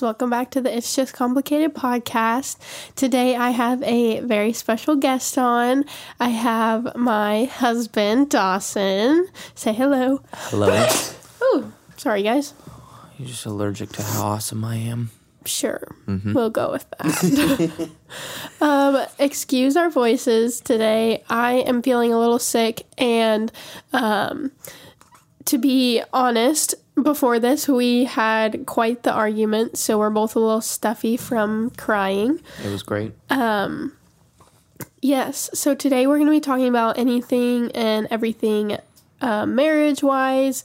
Guys, welcome back to the It's Just Complicated podcast. Today I have a very special guest on. I have my husband, Dawson. Say hello. Hello. Oh, sorry guys. You're just allergic to how awesome I am. Sure, we'll go with that. um, excuse our voices today. I am feeling a little sick, and um, to be honest, before this, we had quite the argument, so we're both a little stuffy from crying. It was great. Um, Yes, so today we're going to be talking about anything and everything uh, marriage wise.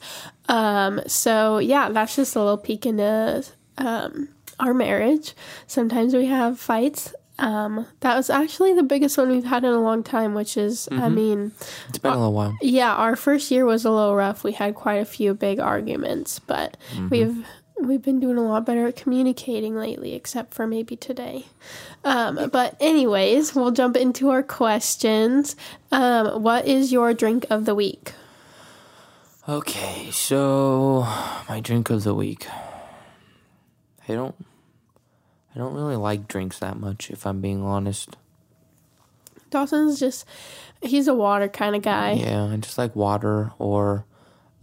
Um, so, yeah, that's just a little peek into um, our marriage. Sometimes we have fights. Um, that was actually the biggest one we've had in a long time, which is, I mean, It's been a little while. yeah, our first year was a little rough. We had quite a few big arguments, but we've we've been doing a lot better at communicating lately, except for maybe today. Um, but anyways, we'll jump into our questions. Um, what is your drink of the week? Okay, so my drink of the week. I don't I don't really like drinks that much if I'm being honest. Dawson's just he's a water kind of guy. Yeah, I just like water or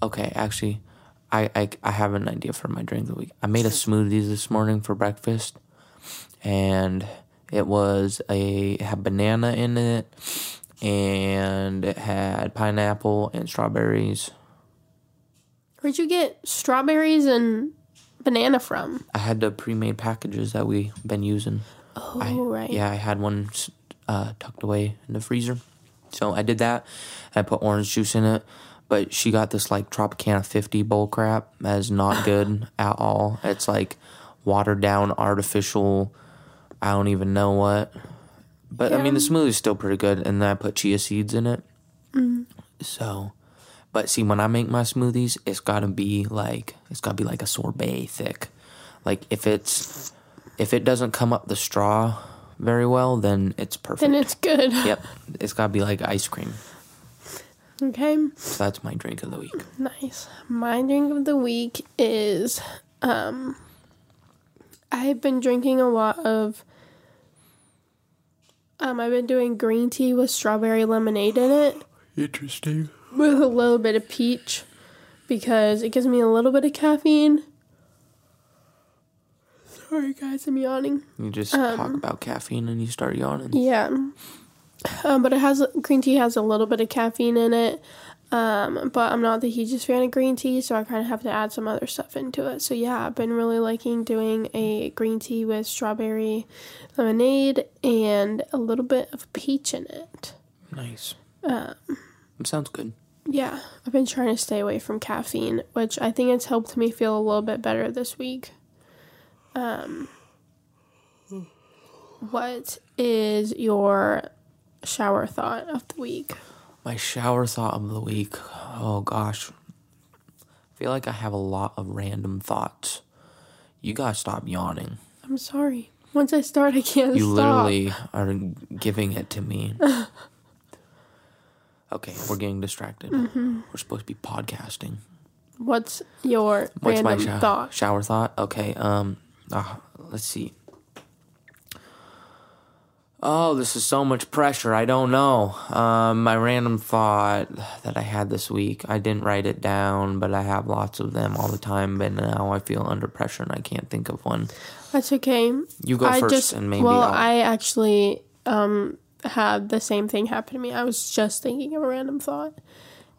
okay, actually I, I I have an idea for my drink of the week. I made a smoothie this morning for breakfast and it was a it had banana in it and it had pineapple and strawberries. Where'd you get strawberries and banana from? I had the pre-made packages that we've been using. Oh, I, right. Yeah, I had one uh, tucked away in the freezer. So I did that. I put orange juice in it. But she got this like Tropicana 50 bowl crap that is not good at all. It's like watered down, artificial, I don't even know what. But I mean, the smoothie's still pretty good. And then I put chia seeds in it. Mm. So, but see, when I make my smoothies, it's gotta be like, it's gotta be like a sorbet thick. Like if it's, if it doesn't come up the straw very well, then it's perfect. Then it's good. yep, it's gotta be like ice cream. Okay. So that's my drink of the week. Nice. My drink of the week is um I've been drinking a lot of um I've been doing green tea with strawberry lemonade in it Interesting. with a little bit of peach because it gives me a little bit of caffeine. Sorry guys, I'm yawning. You just talk about caffeine and you start yawning. Yeah. Um, but it has green tea has a little bit of caffeine in it. Um, but I'm not the hugest fan of green tea, so I kind of have to add some other stuff into it. So yeah, I've been really liking doing a green tea with strawberry lemonade and a little bit of peach in it. Nice. Um, Sounds good. Yeah, I've been trying to stay away from caffeine, which I think it's helped me feel a little bit better this week. Um, what is your shower thought of the week? My shower thought of the week. Oh gosh. I feel like I have a lot of random thoughts. You gotta stop yawning. I'm sorry. Once I start, I can't stop. You stop. literally are giving it to me. okay, we're getting distracted. Mm-hmm. We're supposed to be podcasting. What's your What's random my sho- thought? shower thought? Okay, um, ah, let's see. Oh, this is so much pressure. I don't know. Um, my random thought that I had this week. I didn't write it down, but I have lots of them all the time. But now I feel under pressure and I can't think of one. That's okay. You go I first, just and maybe well, I'll. I actually um had the same thing happen to me. I was just thinking of a random thought,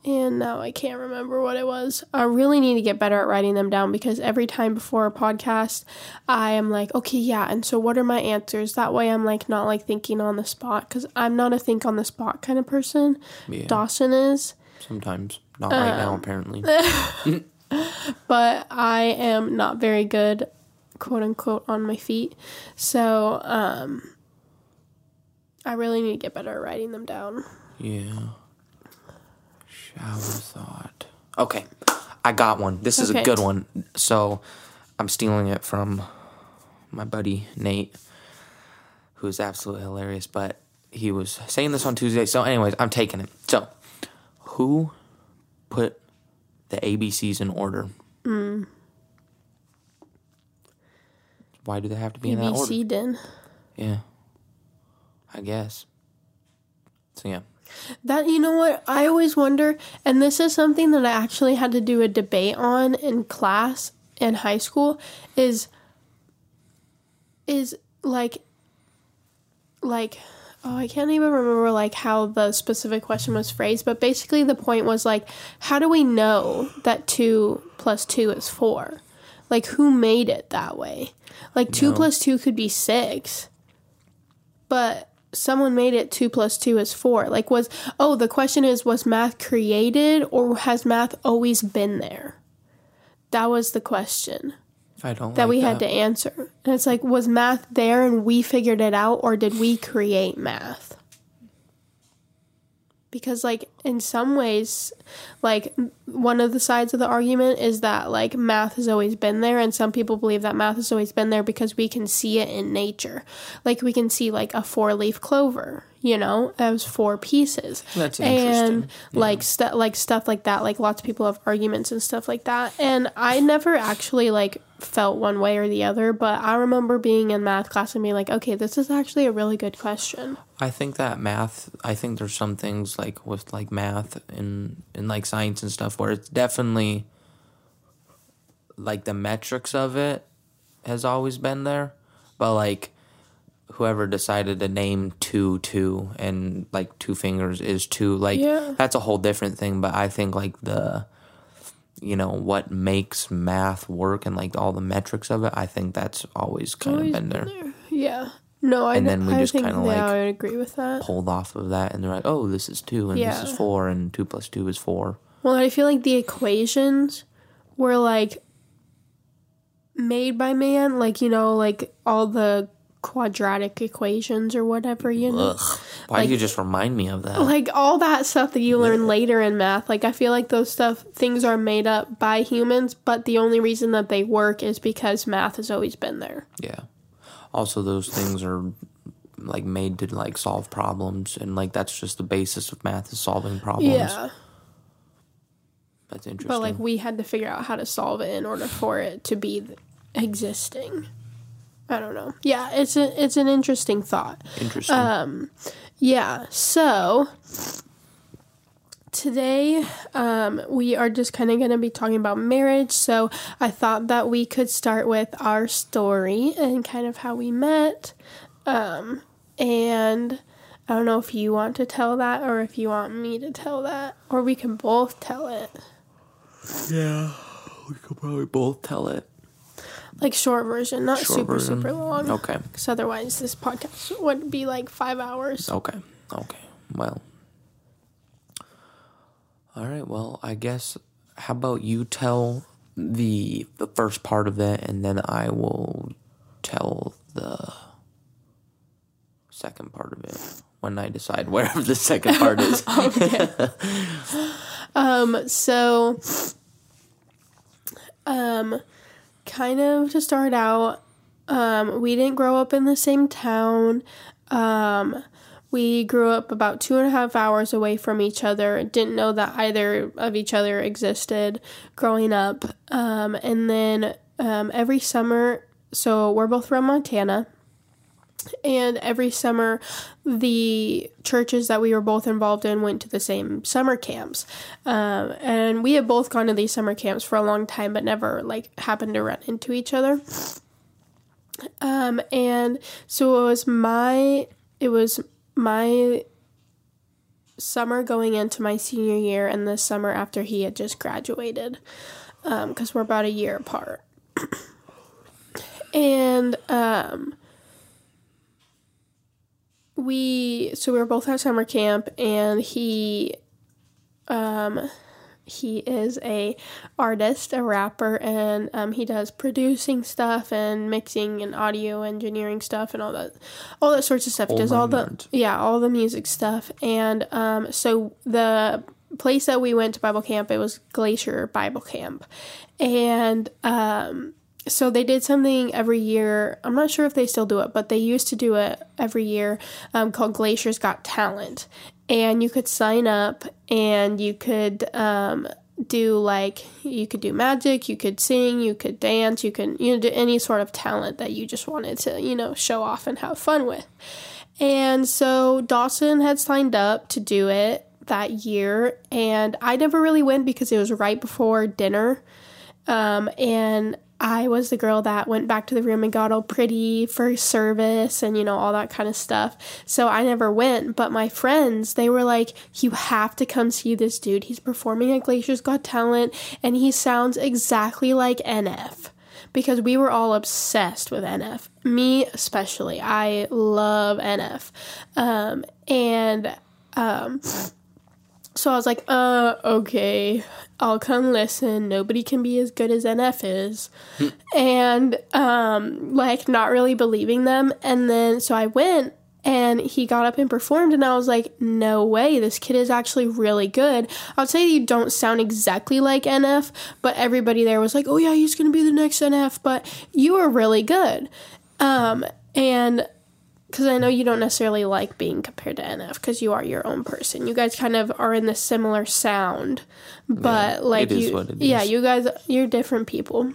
and now I can't remember what it was. I really need to get better at writing them down because every time before a podcast, I am like, okay, yeah, and so what are my answers? That way, I'm like not like thinking on the spot because I'm not a think on the spot kind of person. Yeah. Dawson is. Sometimes not right Um, now, apparently. but I am not very good, quote unquote, on my feet. So, um, I really need to get better at writing them down. Yeah. Shower thought. Okay, I got one. This is Okay. a good one. So, I'm stealing it from my buddy Nate, who is absolutely hilarious. But he was saying this on Tuesday. So, anyways, I'm taking it. So, who put the ABCs in order? Hmm. Why do they have to be in that order? ABC did. Yeah. I guess. So yeah. That you know what I always wonder, and this is something that I actually had to do a debate on in class in high school is is like like oh I can't even remember like how the specific question was phrased, but basically the point was like how do we know that two plus two is four? Like who made it that way? Like two No. plus two could be six, but someone made it two plus two is four. Like was oh the question is was math created or has math always been there? That was the question I don't that like we had to answer. And it's like was math there and we figured it out or did we create math? Because like in some ways like one of the sides of the argument is that like math has always been there and some people believe that math has always been there because we can see it in nature. Like we can see like a four-leaf clover, you know, as four pieces. That's and interesting. like stuff like stuff like that. Like lots of people have arguments and stuff like that. And I never actually like felt one way or the other, but I remember being in math class and being like, okay, this is actually a really good question. I think that math. I think there's some things like with like math and and like science and stuff where it's definitely like the metrics of it has always been there, but like whoever decided to name two two and like two fingers is two like Yeah. that's a whole different thing. But I think like the you know what makes math work and like all the metrics of it. I think that's always kind Always of been there. Yeah. No, I And then we I just kinda, like, I would agree with that. pulled off of that and they're like, oh, this is two and this is four and two plus two is four. Well, I feel like the equations were like made by man, like you know, like all the quadratic equations or whatever, you know. Ugh. Why do you just remind me of that? Like all that stuff that you learn later in math. Like I feel like those stuff things are made up by humans, but the only reason that they work is because math has always been there. yeah. Also, those things are like made to like solve problems, and like that's just the basis of math is solving problems. Yeah. That's interesting. But like we had to figure out how to solve it in order for it to be existing. I don't know. Yeah, it's a it's an interesting thought. interesting. Um, yeah. So today um, we are just kind of going to be talking about marriage. So I thought that we could start with our story and kind of how we met. Um, and I don't know if you want to tell that or if you want me to tell that, or we can both tell it. yeah, we could probably both tell it. Like short version, not Short super version. super long. Okay. Because otherwise, this podcast would be like five hours. Okay. Okay. Well. All right. Well, I guess how about you tell the the first part of it, and then I will tell the second part of it when I decide wherever the second part is. Okay. Um, so, um, kind of to start out, um, we didn't grow up in the same town. Um, we grew up about two and a half hours away from each other. Didn't know that either of each other existed growing up. Um, and then um, every summer, so we're both from Montana. And every summer, the churches that we were both involved in went to the same summer camps. Um, and we had both gone to these summer camps for a long time, but never like happened to run into each other. Um, and so it was my, it was my summer going into my senior year and the summer after he had just graduated because we're about a year apart. and um, we so we were both at summer camp and he um he is a artist a rapper and um, he does producing stuff and mixing and audio engineering stuff and all that all that sorts of stuff. He Oh does all the nerd. yeah all the music stuff. And um, so the place that we went to bible camp it was glacier bible camp. And um, so they did something every year. I'm not sure if they still do it, but they used to do it every year um, called Glacier's Got Talent. And you could sign up and you could um, do like you could do magic, you could sing, you could dance, you can you know do any sort of talent that you just wanted to, you know, show off and have fun with. And so Dawson had signed up to do it that year and I never really went because it was right before dinner. Um, and I was the girl that went back to the room and got all pretty for service and, you know, all that kind of stuff. So I never went. But my friends, they were like, you have to come see this dude. He's performing at Glacier's Got Talent and he sounds exactly like NF. Because we were all obsessed with NF. Me especially. I love NF. Um, and um, so I was like, uh, okay, I'll come listen. Nobody can be as good as NF is. and um, like not really believing them. And then so I went and he got up and performed and I was like, no way, this kid is actually really good. I would say you don't sound exactly like NF, but everybody there was like, oh yeah, he's gonna be the next NF, but you are really good. Um, and because I know you don't necessarily like being compared to NF because you are your own person. You guys kind of are in the similar sound, but Yeah, like it is you, yeah, you guys, you're different people.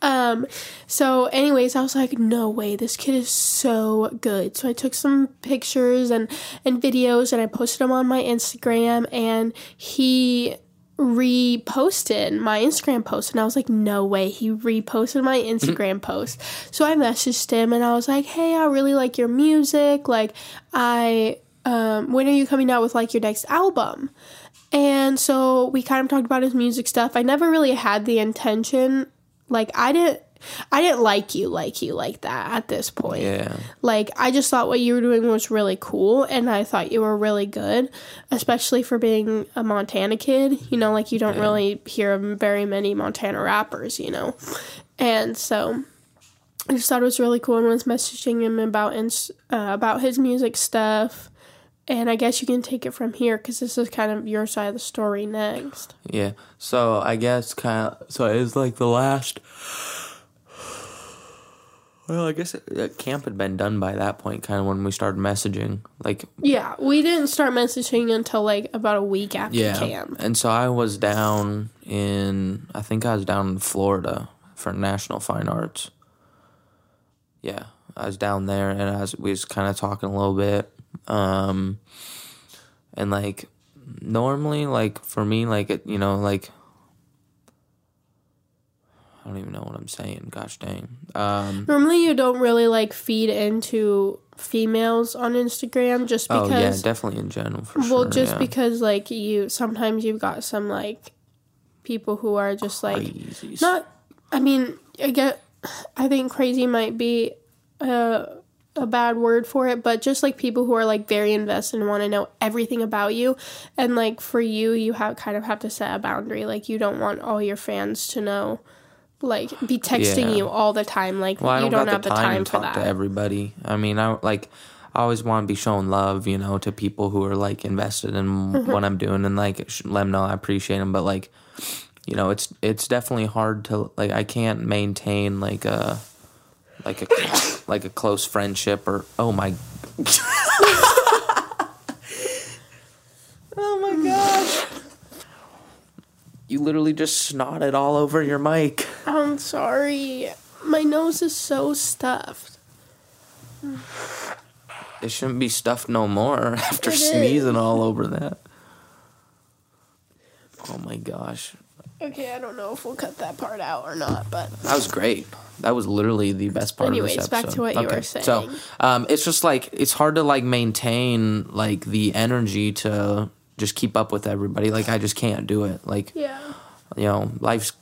Um, so anyways, I was like, no way, this kid is so good. So I took some pictures and and videos and I posted them on my Instagram and he reposted my Instagram post and I was like, no way, he reposted my Instagram post. So I messaged him and I was like, hey, I really like your music. Like, I, um, when are you coming out with like your next album? And so we kind of talked about his music stuff. I never really had the intention, like, I didn't. I didn't like you like you like that at this point. Yeah. Like I just thought what you were doing was really cool and I thought you were really good, especially for being a Montana kid. You know, like you don't really hear very many Montana rappers, you know. And so I just thought it was really cool and was messaging him about ins- uh, about his music stuff. And I guess you can take it from here because this is kind of your side of the story next. Yeah. So I guess kind of. So it was like the last. Well, I guess it, uh, camp had been done by that point, kind of when we started messaging. Like, Yeah, we didn't start messaging until like about a week after yeah. camp. And so I was down in. I think I was down in Florida for National Fine Arts. Yeah, I was down there, and I was we was kind of talking a little bit. Um, and like normally, like for me, like it, you know, like I don't even know what I'm saying. Gosh dang. Um, Normally, you don't really like feed into females on Instagram just oh yeah, because. definitely in general for well, sure. just yeah. because like you sometimes you've got some like people who are just like Crazies. not. I mean, I get. I think crazy might be a a bad word for it, but just like people who are like very invested and want to know everything about you, and like for you, you have kind of have to set a boundary. Like you don't want all your fans to know. Like be texting Yeah. you all the time. Like Well, I you don't, don't, have the time, for to talk that. to everybody. I mean, I like I always want to be showing love, you know, to people who are like invested in Mm-hmm. what I'm doing and like sh- let them know I appreciate them. But like, you know, it's it's definitely hard to like I can't maintain like a like a like a close friendship or oh my. oh my gosh. You literally just snotted all over your mic. I'm sorry. My nose is so stuffed. It shouldn't be stuffed no more after It is. sneezing all over that. Oh my gosh. Okay, I don't know if we'll cut that part out or not, but That was great. That was literally the best part of Anyways, this back to what you were So, saying. um, it's just like it's hard to like maintain like the energy to just keep up with everybody. Like I just can't do it. Like yeah. you know, life's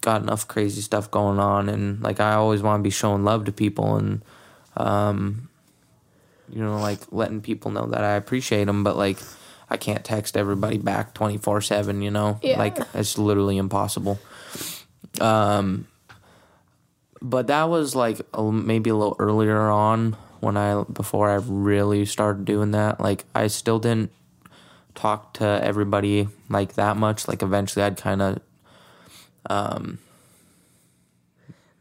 got enough crazy stuff going on, and like I always want to be showing love to people, and um, you know, like letting people know that I appreciate them, but like I can't text everybody back twenty four seven. You know, Yeah. like it's literally impossible. Um, but that was like a, maybe a little earlier on when I before I really started doing that. Like I still didn't talk to everybody like that much. Like eventually, I'd kind of um,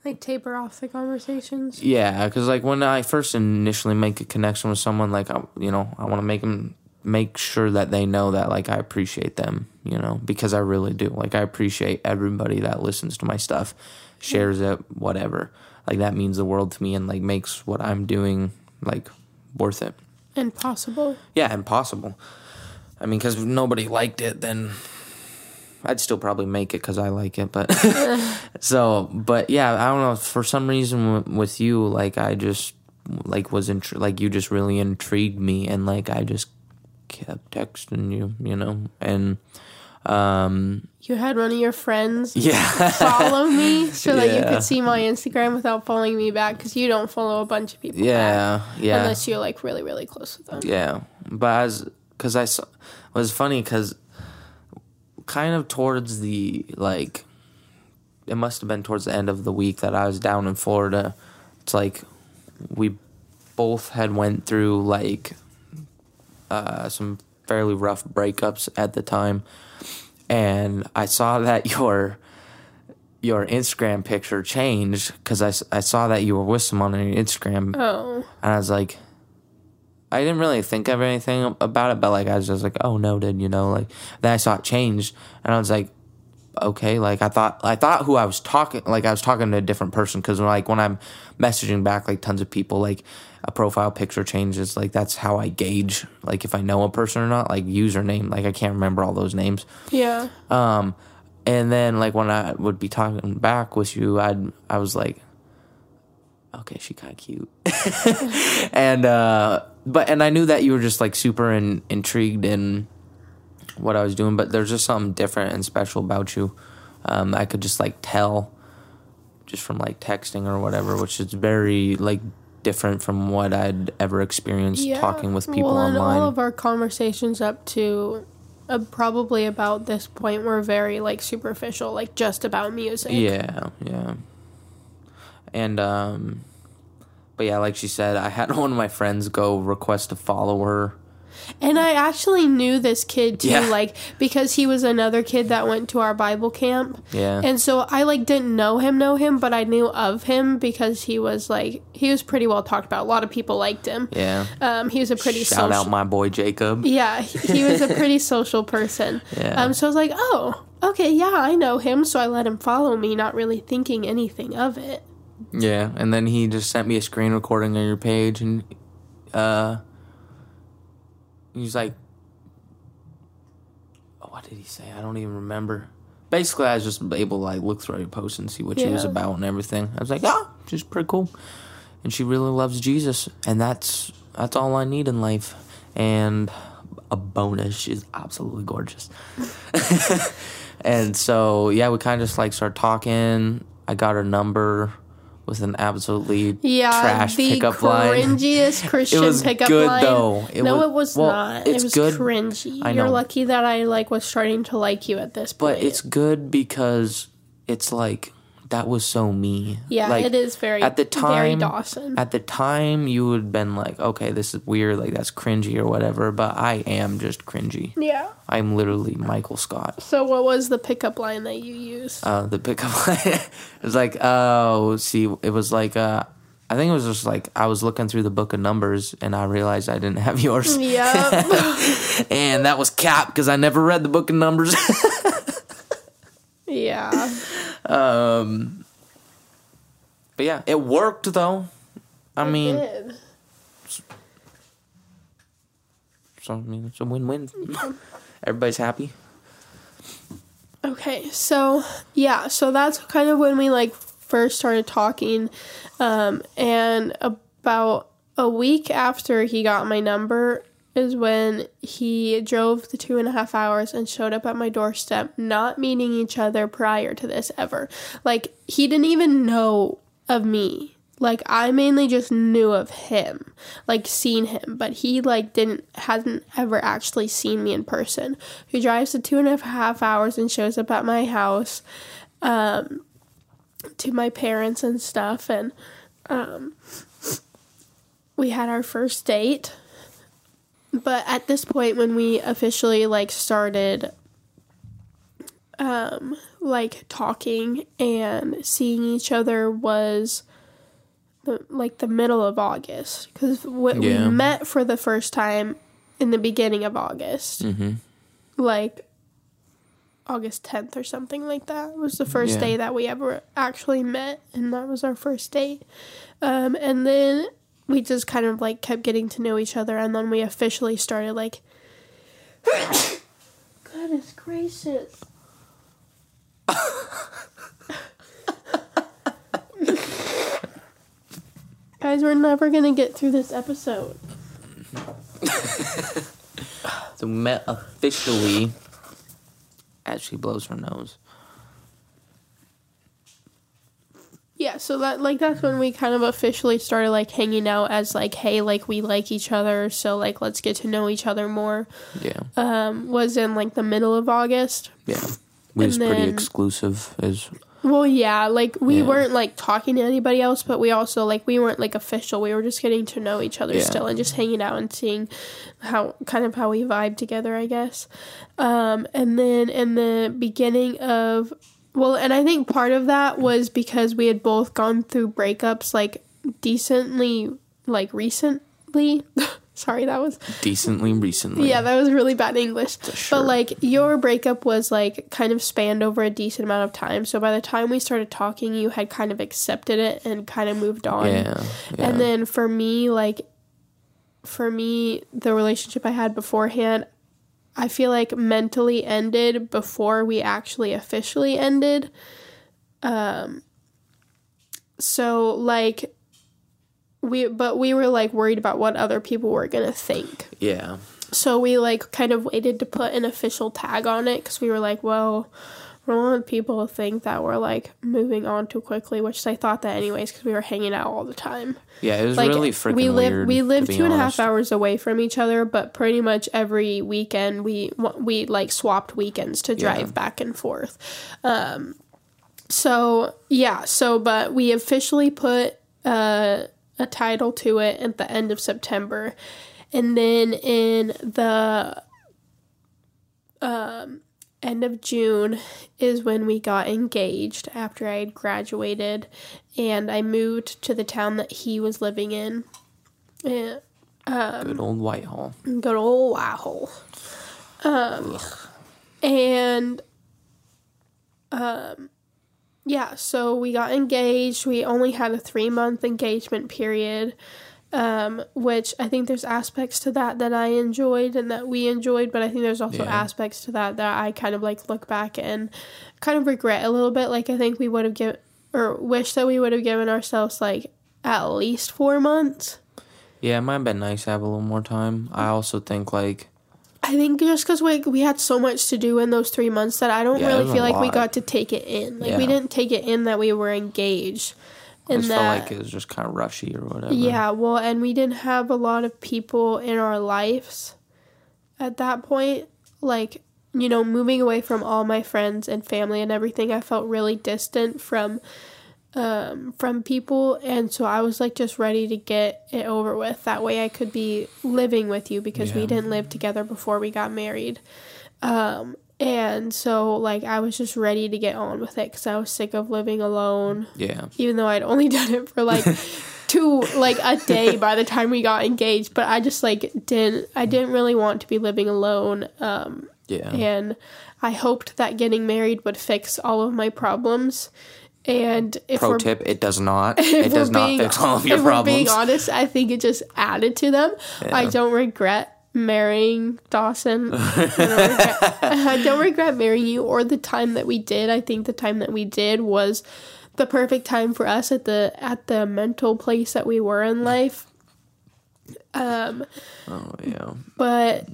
Like taper off the conversations. yeah, because like when I first initially make a connection with someone, like I, you know, I want to make them make sure that they know that like I appreciate them, you know, because I really do. Like I appreciate everybody that listens to my stuff, shares it, whatever. Like that means the world to me and like makes what I'm doing like worth it. Impossible. Yeah, impossible. I mean, because if nobody liked it, then I'd still probably make it because I like it. But so, but yeah, I don't know. For some reason, w- with you, like I just like was intri- like you just really intrigued me, and like I just kept texting you, you know, and um, You had one of your friends yeah, follow me so that you could see my Instagram without following me back because you don't follow a bunch of people. back yeah, yeah. Unless you're like really, really close with them. Yeah, but as because I saw it was funny because kind of towards the like it must have been towards the end of the week that I was down in Florida. It's like we both had went through like uh, some fairly rough breakups at the time, and I saw that your your Instagram picture changed because I, I saw that you were with someone on your Instagram. Oh, and I was like, I didn't really think of anything about it, but like I was just like, oh, no, noted, you know. Like then I saw it change, and I was like, okay. Like I thought, I thought who I was talking, like I was talking to a different person, because like when I'm messaging back like tons of people, like a profile picture changes. Like that's how I gauge like if I know a person or not. Like username, like I can't remember all those names. yeah. Um, and then like when I would be talking back with you, I'd I was like, okay, she kind of cute, and uh, but and I knew that you were just like super in, intrigued in what I was doing, but there's just something different and special about you. Um, I could just like tell, just from like texting or whatever, which is very like different from what I'd ever experienced Yeah. talking with people well, online. all of our conversations up to uh, probably about this point were very like superficial, like just about music. Yeah, yeah. And um but yeah, like she said, I had one of my friends go request to follow her. And I actually knew this kid too, Yeah. like because he was another kid that went to our Bible camp. Yeah. And so I like didn't know him, know him, but I knew of him because he was like he was pretty well talked about. A lot of people liked him. yeah. Um, he was a pretty Shout social. out my boy Jacob. yeah, he he was a pretty social person. Yeah. Um, so I was like, oh, okay, yeah, I know him. So I let him follow me, not really thinking anything of it. Yeah, and then he just sent me a screen recording of your page and uh he's like oh, what did he say? I don't even remember. Basically, I was just able to like look through your posts and see what she was about and everything. I was like, "Oh, she's pretty cool." And she really loves Jesus, and that's that's all I need in life. And a bonus, she's absolutely gorgeous. and so, yeah, we kind of just like start talking. I got her number with an absolutely Yeah, trash the pickup line. cringiest Christian it was pickup good, line. though. It no, was- it was well, not. it's it was good. cringy. I You're lucky that I like was starting to like you at this point. But it's good because it's like that was so me. yeah, like, it is very at the time- Dawson. At the time, you would have been like, okay, this is weird, like that's cringy or whatever. But I am just cringy. yeah. I'm literally Michael Scott. So what was the pickup line that you used? Uh, the pickup line it was like, oh, see, it was like, uh, I think it was just like I was looking through the book of numbers and I realized I didn't have yours, yep. and that was cap because I never read the book of numbers. yeah. Um, but yeah, it worked though. I mean, Good. so I mean, it's a win-win. Everybody's happy. Okay, so yeah, so that's kind of when we like first started talking, um, and about a week after he got my number is when he drove the two and a half hours and showed up at my doorstep, not meeting each other prior to this ever. Like he didn't even know of me. Like I mainly just knew of him, like seen him, but he like didn't hasn't ever actually seen me in person. He drives the two and a half hours and shows up at my house, um, to my parents and stuff, and um, we had our first date. But at this point, when we officially like started, um, like talking and seeing each other was the, like the middle of August because Yeah. we met for the first time in the beginning of August. Mm-hmm. Like August 10th or something like that was the first Yeah. day that we ever actually met and that was our first date. Um and then we just kind of like kept getting to know each other and then we officially started like Goodness gracious. Guys, we're never gonna get through this episode. So met officially as she blows her nose. Yeah, so that like that's when we kind of officially started like hanging out as like, hey, like we like each other, so like let's get to know each other more. Yeah. Um, was in like the middle of August. Yeah. We And was pretty exclusive as Well, yeah, like we Yeah. weren't like talking to anybody else, but we also like we weren't like official. We were just getting to know each other Yeah. still and just hanging out and seeing how kind of how we vibe together, I guess. Um, and then in the beginning of well, and I think part of that was because we had both gone through breakups like decently like recently. Sorry, that was decently recently. yeah, that was really bad English. Sure. But like your breakup was like kind of spanned over a decent amount of time. So by the time we started talking, you had kind of accepted it and kind of moved on. Yeah. yeah. And then for me, like for me, the relationship I had beforehand, I feel like mentally ended before we actually officially ended. Um so like we but we were like worried about what other people were to think. yeah. So we like kind of waited to put an official tag on it because we were like, well, we don't want people to think that we're like moving on too quickly, which they thought that anyways because we were hanging out all the time. Yeah, it was Like really freaking we live, weird. we be two and a half hours away from each other, but pretty much every weekend we we like swapped weekends to drive Yeah. back and forth. Um, so yeah, so but we officially put uh, a title to it at the end of September, and then in the um, end of June is when we got engaged after I had graduated, and I moved to the town that he was living in. Yeah, Good old Whitehall. good old Wow. Um, and um, yeah, so we got engaged. We only had a three month engagement period, um, which I think there's aspects to that that I enjoyed and that we enjoyed, but I think there's also Yeah. aspects to that that I kind of like look back and kind of regret a little bit. Like I think we would have given or wish that we would have given ourselves like at least four months. Yeah, it might have been nice to have a little more time. I also think like I think just because we, we had so much to do in those three months that I don't Yeah, really feel like we got to take it in. Like we didn't take it in that we were engaged. I And just that felt like it was just kind of rushy or whatever. yeah, well, and we didn't have a lot of people in our lives at that point. Like you know, moving away from all my friends and family and everything, I felt really distant from um from people and so I was like just ready to get it over with. That way I could be living with you because we didn't live together before we got married. Um and so like I was just ready to get on with it cuz I was sick of living alone Yeah. even though I'd only done it for like two like a day by the time we got engaged but I just like didn't I didn't really want to be living alone um Yeah. and I hoped that getting married would fix all of my problems and if Pro tip: It does not. It does not being- fix all of your if we're being honest, I think it just added to them. I don't regret marrying Dawson. I don't, regret, I don't regret marrying you or the time that we did. I think the time that we did was the perfect time for us at the at the mental place that we were in life. Um, Oh yeah. but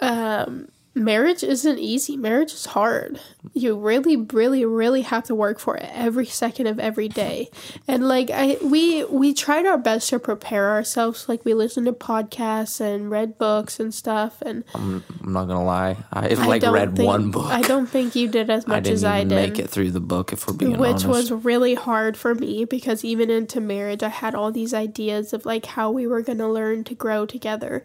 um marriage isn't easy marriage is hard you really really really have to work for it every second of every day and like i we we tried our best to prepare ourselves like we listened to podcasts and read books and stuff and I'm, I'm not gonna lie. I I like read think, one book. i don't think you did as I much didn't as i did make it through the book. If we're being which honest. was really hard for me because even into marriage i had all these ideas of like how we were going to learn to grow together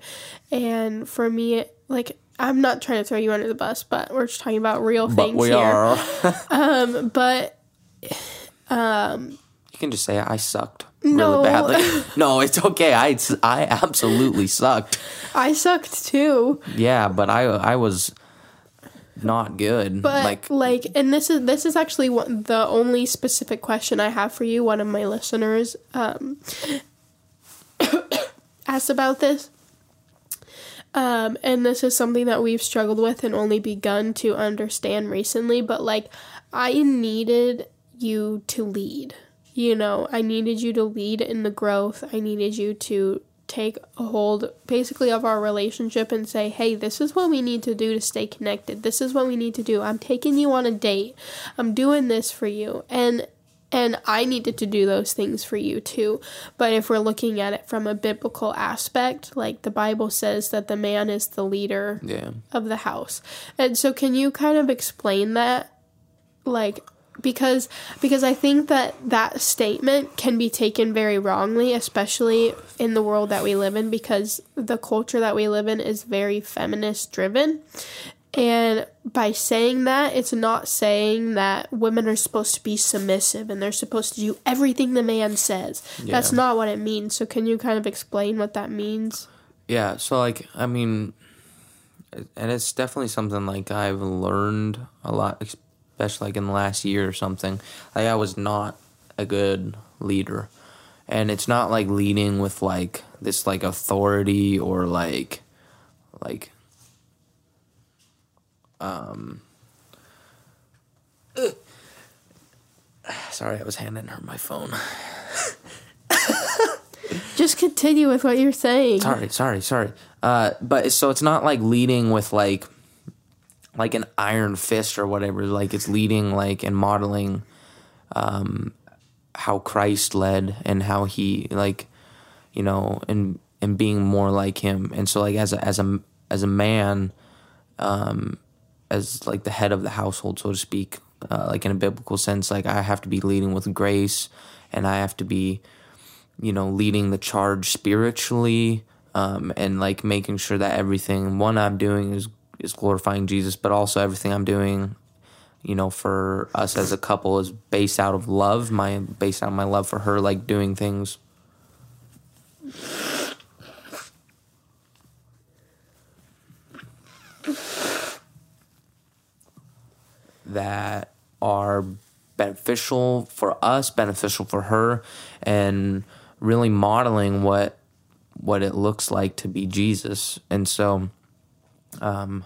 and for me like i'm not trying to throw you under the bus but we're just talking about real but things we here are. um but um You can just say I sucked No. really badly. no, it's okay. I I absolutely sucked. I sucked too. Yeah, but I I was not good. But like like, and this is this is actually one, the only specific question I have for you. One of my listeners um, asked about this, um, and this is something that we've struggled with and only begun to understand recently. But like, I needed you to lead. You know, I needed you to lead in the growth. I needed you to take a hold basically of our relationship and say, "Hey, this is what we need to do to stay connected. This is what we need to do. I'm taking you on a date. I'm doing this for you." And and I needed to do those things for you too. But if we're looking at it from a biblical aspect, like the Bible says that the man is the leader yeah. of the house. And so can you kind of explain that like because because I think that that statement can be taken very wrongly especially in the world that we live in because the culture that we live in is very feminist driven. And by saying that, it's not saying that women are supposed to be submissive and they're supposed to do everything the man says. That's not what it means. So can you kind of explain what that means? Yeah, so like I mean and it's definitely something like I've learned a lot especially like in the last year or something. Like I was not a good leader. And it's not like leading with like this like authority or like like um Sorry, I was handing her my phone. Just continue with what you're saying. sorry sorry sorry uh but so it's not like leading with like like an iron fist or whatever like it's leading like and modeling um how christ led and how he like you know and and being more like him and so like as a as a as a man um as like the head of the household so to speak uh, like in a biblical sense like i have to be leading with grace and i have to be you know, leading the charge spiritually, um, and like making sure that everything one I'm doing is is glorifying Jesus, but also everything I'm doing, you know, for us as a couple is based out of love, my based out of my love for her, like doing things. That are beneficial for us, beneficial for her, and really modeling what what it looks like to be Jesus. And so, um,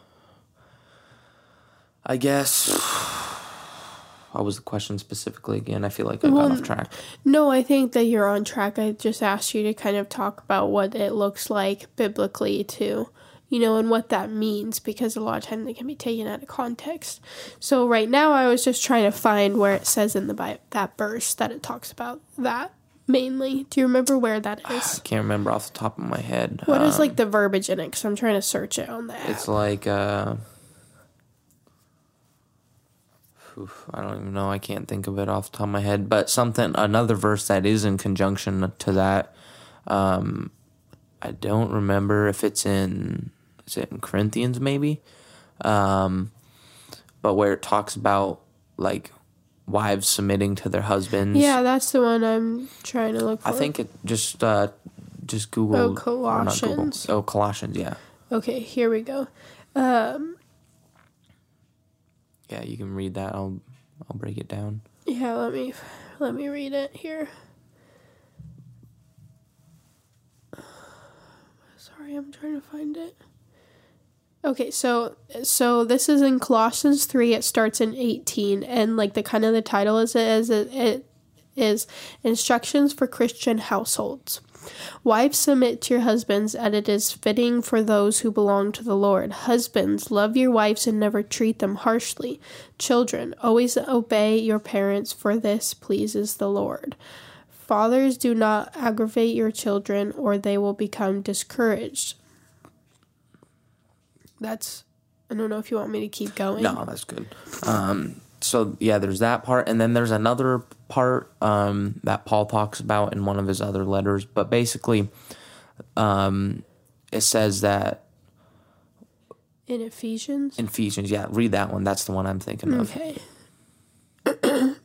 I guess what was the question specifically again? I feel like I got off track. No, I think that you're on track. I just asked you to kind of talk about what it looks like biblically to, you know, and what that means because a lot of times they can be taken out of context. So right now I was just trying to find where it says in the Bible that verse that it talks about that mainly. Do you remember where that is? I can't remember off the top of my head. What is Um, like the verbiage in it? Because I'm trying to search it on the app. It's like uh oof, I don't even know. I can't think of it off the top of my head. But something another verse that is in conjunction to that. Um I don't remember if it's in is it in Corinthians maybe? Um but where it talks about like wives submitting to their husbands. Yeah, that's the one I'm trying to look for. I think it just uh just Google Oh, Google. Colossians. Oh, Colossians, yeah. Okay, here we go. Um, Yeah, you can read that. I'll I'll break it down. yeah, let me let me read it here. Sorry, I'm trying to find it. Okay, so so this is in Colossians 3. It starts in 18 and like the kind of the title is it is it, it is instructions for Christian households. Wives, submit to your husbands, as it is fitting for those who belong to the Lord. Husbands, love your wives and never treat them harshly. Children, always obey your parents, for this pleases the Lord. Fathers, do not aggravate your children, or they will become discouraged. That's. I don't know if you want me to keep going. No, that's good. Um, so yeah, there's that part, and then there's another part um, that Paul talks about in one of his other letters. But basically, um, it says that In Ephesians? in Ephesians. Yeah, read that one. That's the one I'm thinking of. Okay.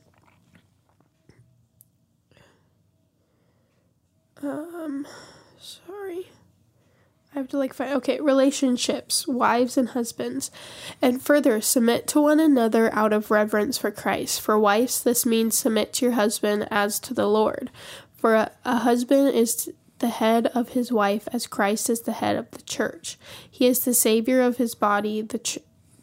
Um. I have to like find okay, relationships, wives and husbands. And further, submit to one another out of reverence for Christ. For wives, this means submit to your husband as to the Lord. For a, a husband is the head of his wife as Christ is the head of the church. He is the savior of his body, the ch-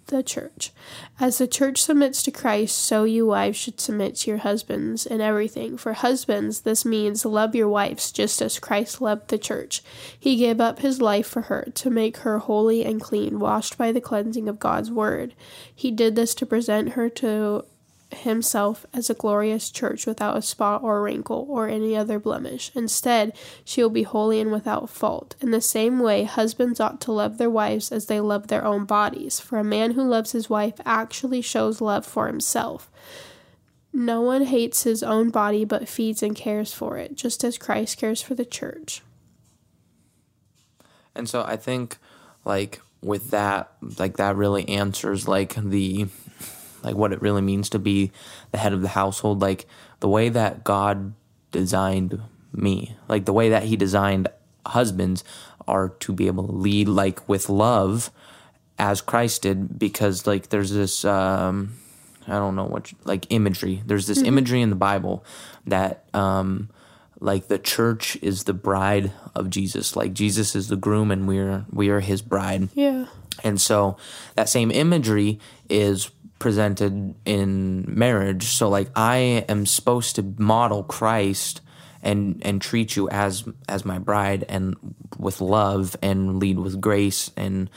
the church. As the church submits to Christ, so you wives should submit to your husbands in everything. For husbands, this means love your wives just as Christ loved the church. He gave up his life for her to make her holy and clean, washed by the cleansing of God's word. He did this to present her to himself as a glorious church without a spot or wrinkle or any other blemish. Instead, she will be holy and without fault. In the same way, husbands ought to love their wives as they love their own bodies, for a man who loves his wife actually shows love for himself. No one hates his own body but feeds and cares for it, just as Christ cares for the church. And so I think like with that like that really answers like the like what it really means to be the head of the household like the way that God designed me like the way that he designed husbands are to be able to lead like with love as Christ did because like there's this um I don't know what like imagery. There's this imagery in the Bible that um like the church is the bride of Jesus. Like Jesus is the groom and we're we are his bride. Yeah. and so that same imagery is presented in marriage. So like I am supposed to model Christ and and treat you as as my bride and with love and lead with grace and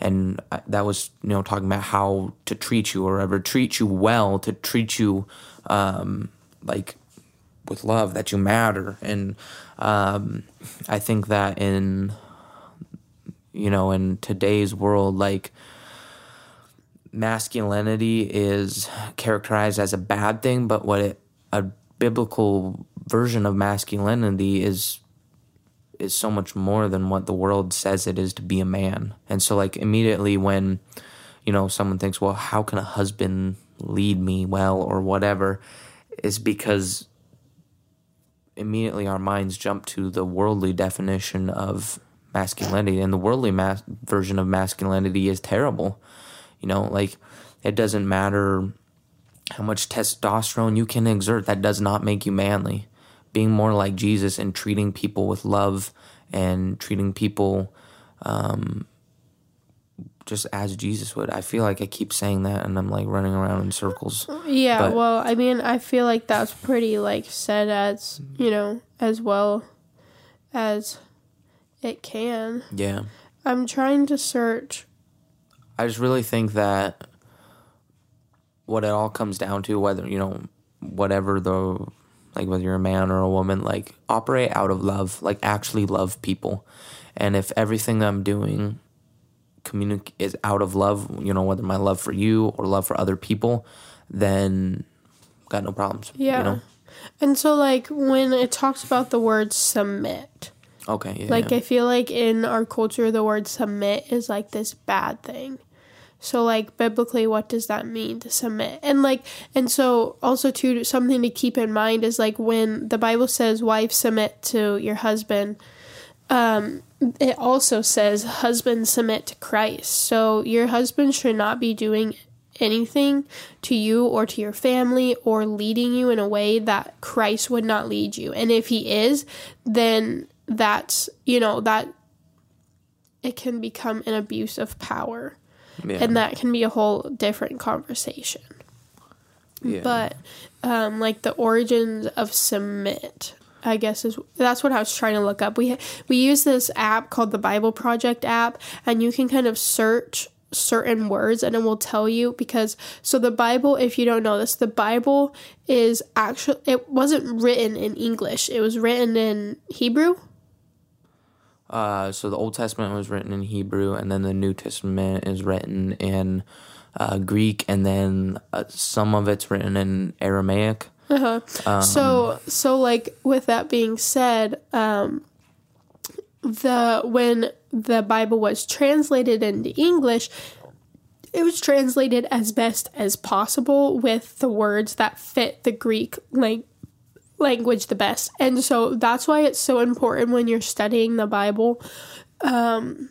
and that was you know talking about how to treat you or ever treat you well to treat you um like with love that you matter and um I think that in you know in today's world like masculinity is characterized as a bad thing, but what it, a biblical version of masculinity is is so much more than what the world says it is to be a man. And so like immediately when you know someone thinks, "Well, how can a husband lead me well or whatever?" is because immediately our minds jump to the worldly definition of masculinity and the worldly mas- version of masculinity is terrible you know, like it doesn't matter how much testosterone you can exert, that does not make you manly. Being more like Jesus and treating people with love and treating people um, just as Jesus would. I feel like I keep saying that and I'm like running around in circles. Yeah, But- well, I mean, I feel like that's pretty like said as, you know, as well as it can. Yeah. I'm trying to search I just really think that what it all comes down to, whether, you know, whatever the, like whether you're a man or a woman, like operate out of love, like actually love people. And if everything that I'm doing communic- is out of love, you know, whether my love for you or love for other people, then got no problems. Yeah. You know? And so like when it talks about the word submit, Okay. Yeah. like yeah. I feel like in our culture the word submit is like this bad thing. So like biblically what does that mean to submit? And like and so also too something to keep in mind is like when the Bible says wife submit to your husband um it also says husband submit to Christ. So your husband should not be doing anything to you or to your family or leading you in a way that Christ would not lead you. And if he is, then that's, you know, that it can become an abuse of power. Yeah. And that can be a whole different conversation. yeah. But um, like the origins of submit, I guess is that's what I was trying to look up. We we use this app called the Bible Project app, and you can kind of search certain words and it will tell you because so the bible if you don't know this the bible is actually it wasn't written in english it was written in hebrew Uh, so the Old Testament was written in Hebrew, and then the New Testament is written in uh, Greek, and then uh, some of it's written in Aramaic. Uh-huh. so so like with that being said, um the when the Bible was translated into English, it was translated as best as possible with the words that fit the Greek like language the best. And so that's why it's so important when you're studying the Bible, um,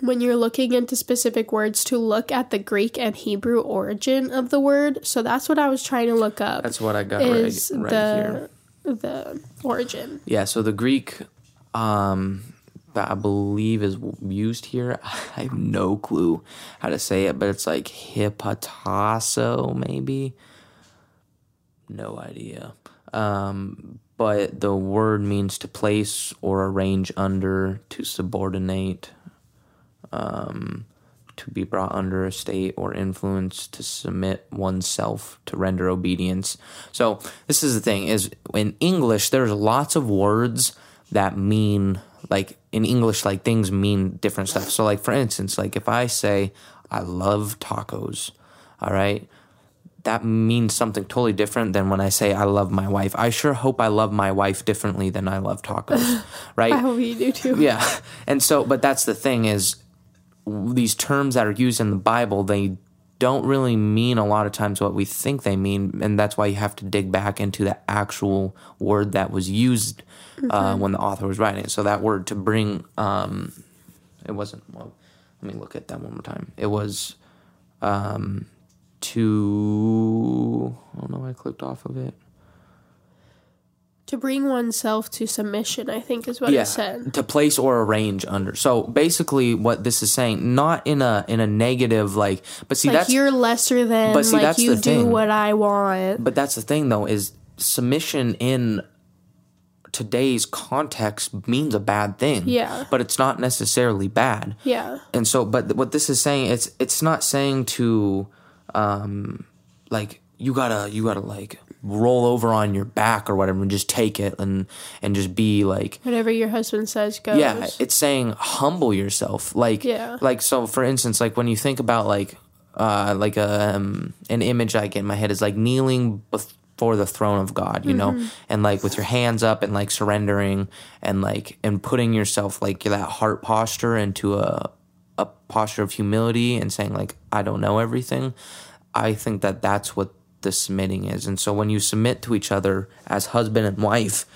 when you're looking into specific words, to look at the Greek and Hebrew origin of the word. So that's what I was trying to look up. That's what I got is right, right the here. the origin. Yeah, so the Greek um, that I believe is used here, I have no clue how to say it, but it's like hippotasso, maybe. No idea. Um, but the word means to place or arrange under, to subordinate, um, to be brought under a state or influence, to submit oneself, to render obedience. So this is the thing: is in English, there's lots of words that mean like in English, like things mean different stuff. So, like for instance, like if I say I love tacos, all right, that means something totally different than when I say I love my wife. I sure hope I love my wife differently than I love tacos, right? I hope you do too. Yeah. And so, but that's the thing is these terms that are used in the Bible, they don't really mean a lot of times what we think they mean. And that's why you have to dig back into the actual word that was used uh, when the author was writing it. So that word to bring, um, it wasn't, well, let me look at that one more time. It was um, to, I don't know I clicked off of it. To bring oneself to submission, I think is what it said. to place or arrange under. So basically, what this is saying, not in a in a negative like, but see Like that's you're lesser than, But see, like that's you the do thing. what I want. but that's the thing though is submission in today's context means a bad thing. Yeah. but it's not necessarily bad. Yeah. And so, but what this is saying, it's it's not saying to, um, like you gotta you gotta like roll over on your back or whatever and just take it and and just be like Whatever your husband says goes. yeah it's saying humble yourself like Yeah. like so for instance like when you think about like uh like a um, an image i get in my head is like kneeling before the throne of god you know and like with your hands up and like surrendering and like and putting yourself like that heart posture into a a posture of humility and saying like i don't know everything i think that that's what the submitting is and so when you submit to each other as husband and wife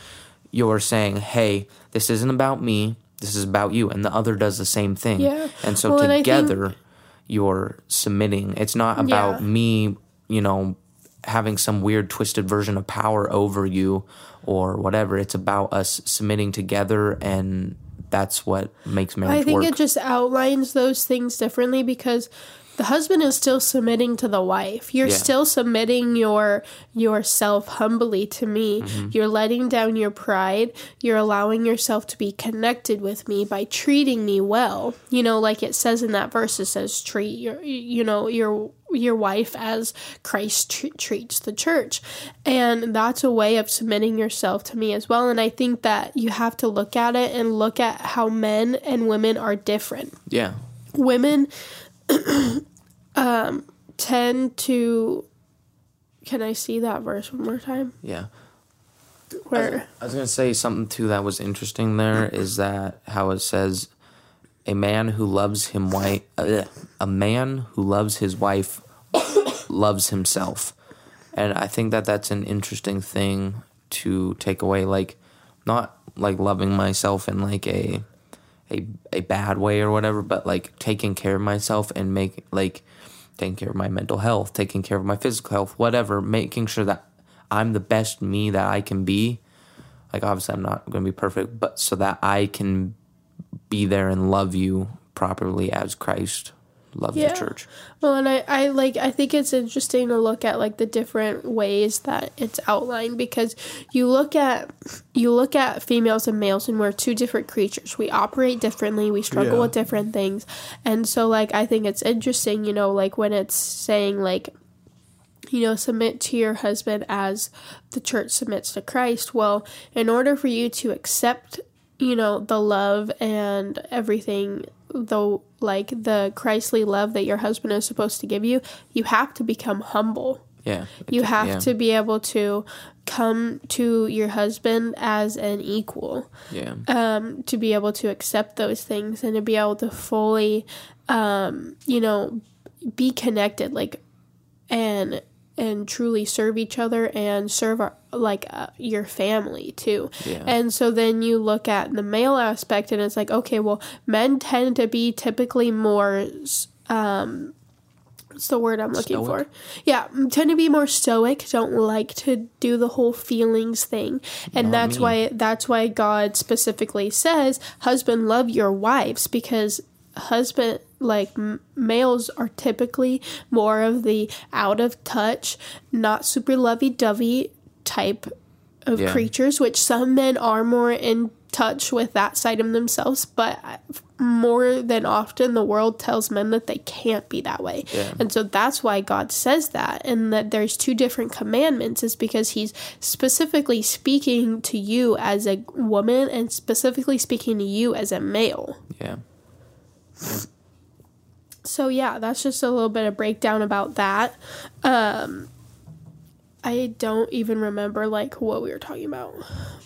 you're saying, hey, this isn't about me, this is about you. And the other does the same thing. Yeah. And so Well, and think- together, you're submitting. It's not about Yeah. me, you know, having some weird twisted version of power over you or whatever. It's about us submitting together and that's what makes marriage I think work. it just outlines those things differently because the husband is still submitting to the wife. You're Yeah. still submitting your yourself humbly to me. Mm-hmm. You're letting down your pride. You're allowing yourself to be connected with me by treating me well. You know, like it says in that verse, it says treat your you know your your wife as Christ tr- treats the church. And that's a way of submitting yourself to me as well. And I think that you have to look at it and look at how men and women are different. yeah. Women um, tend to. Can I see that verse one more time? Yeah. Where I was gonna say something too that was interesting. There is that how it says, "A man who loves him wife, a man who loves his wife, loves himself," and I think that that's an interesting thing to take away. Like, not like loving myself in like a a a bad way or whatever, but like taking care of myself and make like taking care of my mental health, taking care of my physical health, whatever, making sure that I'm the best me that I can be. Like obviously I'm not going to be perfect, but so that I can be there and love you properly as Christ loves Yeah. the church. Well, and I, I like I think it's interesting to look at like the different ways that it's outlined because you look at you look at females and males and we're two different creatures. We operate differently, we struggle Yeah. with different things. And so like I think it's interesting, you know, like when it's saying like you know, submit to your husband as the church submits to Christ. Well, in order for you to accept, you know, the love and everything, though, like the Christly love that your husband is supposed to give you, you have to become humble. Yeah. You have yeah. to be able to come to your husband as an equal Yeah. um, to be able to accept those things and to be able to fully, um, you know, be connected, like, and and truly serve each other and serve our like uh, your family too. Yeah. And so then you look at the male aspect and it's like, okay, well, men tend to be typically more um what's the word I'm looking Stoic? for? Yeah, tend to be more stoic, don't like to do the whole feelings thing. And Not that's me. why that's why God specifically says, "Husband love your wives" because husband like m- males are typically more of the out of touch, not super lovey-dovey type of Yeah. creatures, which some men are more in touch with that side of themselves, but more than often the world tells men that they can't be that way. Yeah. And so that's why God says that and that there's two different commandments is because he's specifically speaking to you as a woman and specifically speaking to you as a male. Yeah. So yeah, that's just a little bit of breakdown about that. Um I don't even remember like what we were talking about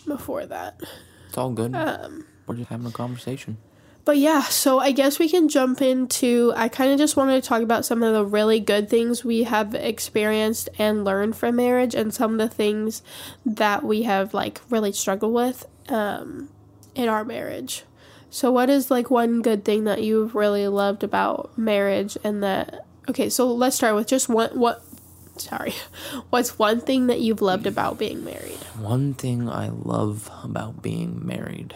before that. It's all good. Um We're just having a conversation. But yeah, so I guess we can jump into. I kind of just wanted to talk about some of the really good things we have experienced and learned from marriage, and some of the things that we have like really struggled with um, in our marriage. So, what is like one good thing that you've really loved about marriage, and that? Okay, so let's start with just one. What? Sorry, what's one thing that you've loved about being married? One thing I love about being married.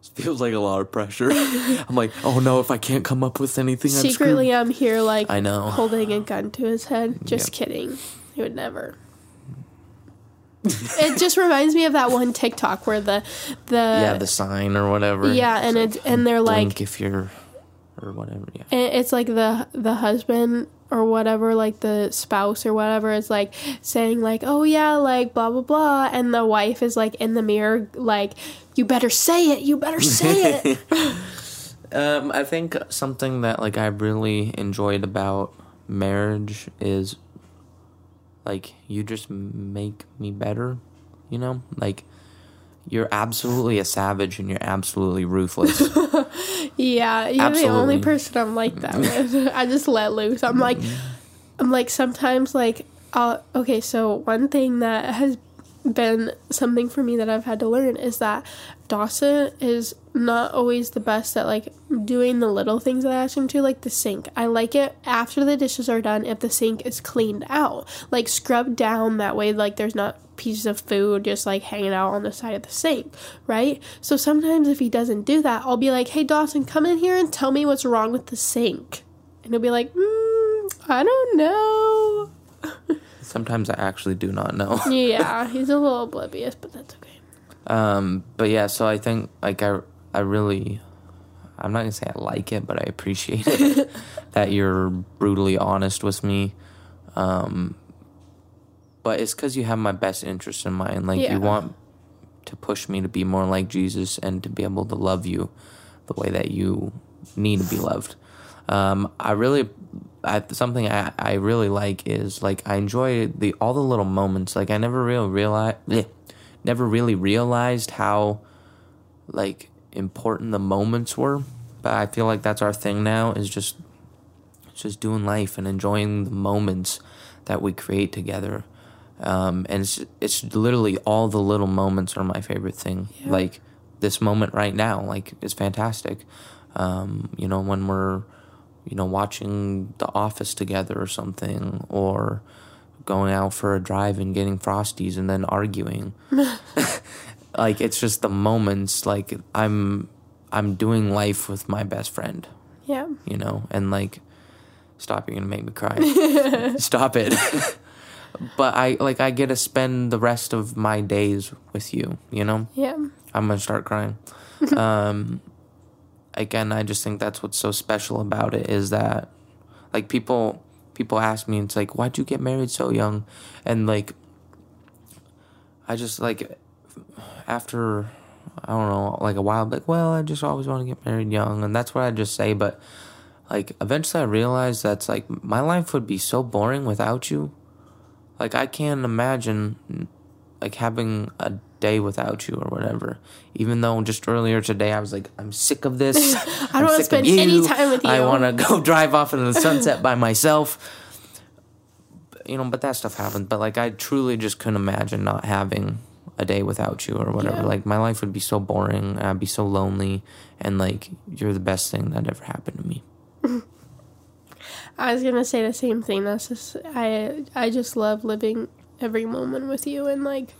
This feels like a lot of pressure. I'm like, oh no, if I can't come up with anything, I'm Secretly, I'm here like I know. holding a gun to his head. Just Yep. kidding. He would never. it just reminds me of that one TikTok where the the Yeah, the sign or whatever. yeah, and it and they're like if you're or whatever. Yeah. and it's like the the husband or whatever like the spouse or whatever is like saying like oh yeah like blah blah blah and the wife is like in the mirror like you better say it you better say it Um, I think something that like I really enjoyed about marriage is like you just make me better, you know? Like you're absolutely a savage and you're absolutely ruthless. Yeah, you're the only person I'm like that with. I just let loose. I'm like, I'm like sometimes like, uh, okay. So one thing that has been something for me that I've had to learn is that Dawson is not always the best at like doing the little things that I ask him to, like the sink. I like it after the dishes are done if the sink is cleaned out, like scrubbed down that way, like there's not pieces of food just like hanging out on the side of the sink, right? So sometimes if he doesn't do that, I'll be like, hey Dawson, come in here and tell me what's wrong with the sink. And he'll be like, mm, I don't know. Sometimes I actually do not know. Yeah, he's a little oblivious, but that's okay. Um, but yeah, so I think like I I really I'm not gonna say I like it, but I appreciate it that you're brutally honest with me. Um, but it's because you have my best interest in mind. Like Yeah. you want to push me to be more like Jesus and to be able to love you the way that you need to be loved. Um, I really, I, something I, I really like is like I enjoy the all the little moments. Like I never really realize, never really realized how like important the moments were. But I feel like that's our thing now is just just doing life and enjoying the moments that we create together. Um, and it's it's literally all the little moments are my favorite thing. Yeah. Like this moment right now, like it's fantastic. Um, you know, when we're you know watching The Office together or something, or going out for a drive and getting frosties and then arguing. like it's just the moments. Like I'm I'm doing life with my best friend Yeah. you know, and like, stop, you're gonna make me cry. stop it. but I like I get to spend the rest of my days with you, you know. Yeah. I'm gonna start crying. um, again, I just think that's what's so special about it is that, like, people people ask me, it's like, why'd you get married so young? And like, I just like after I don't know, like a while, like, well, I just always want to get married young, and that's what I just say. But like, eventually, I realized that's like my life would be so boring without you. Like, I can't imagine like having a day without you or whatever. Even though just earlier today I was like, I'm sick of this. I don't want to spend any time with you. I want to go drive off into the sunset by myself. you know, but that stuff happens. But like, I truly just couldn't imagine not having a day without you or whatever. Yeah. Like, my life would be so boring. and I'd be so lonely. And like, you're the best thing that ever happened to me. I was gonna say the same thing. That's just I I just love living every moment with you and like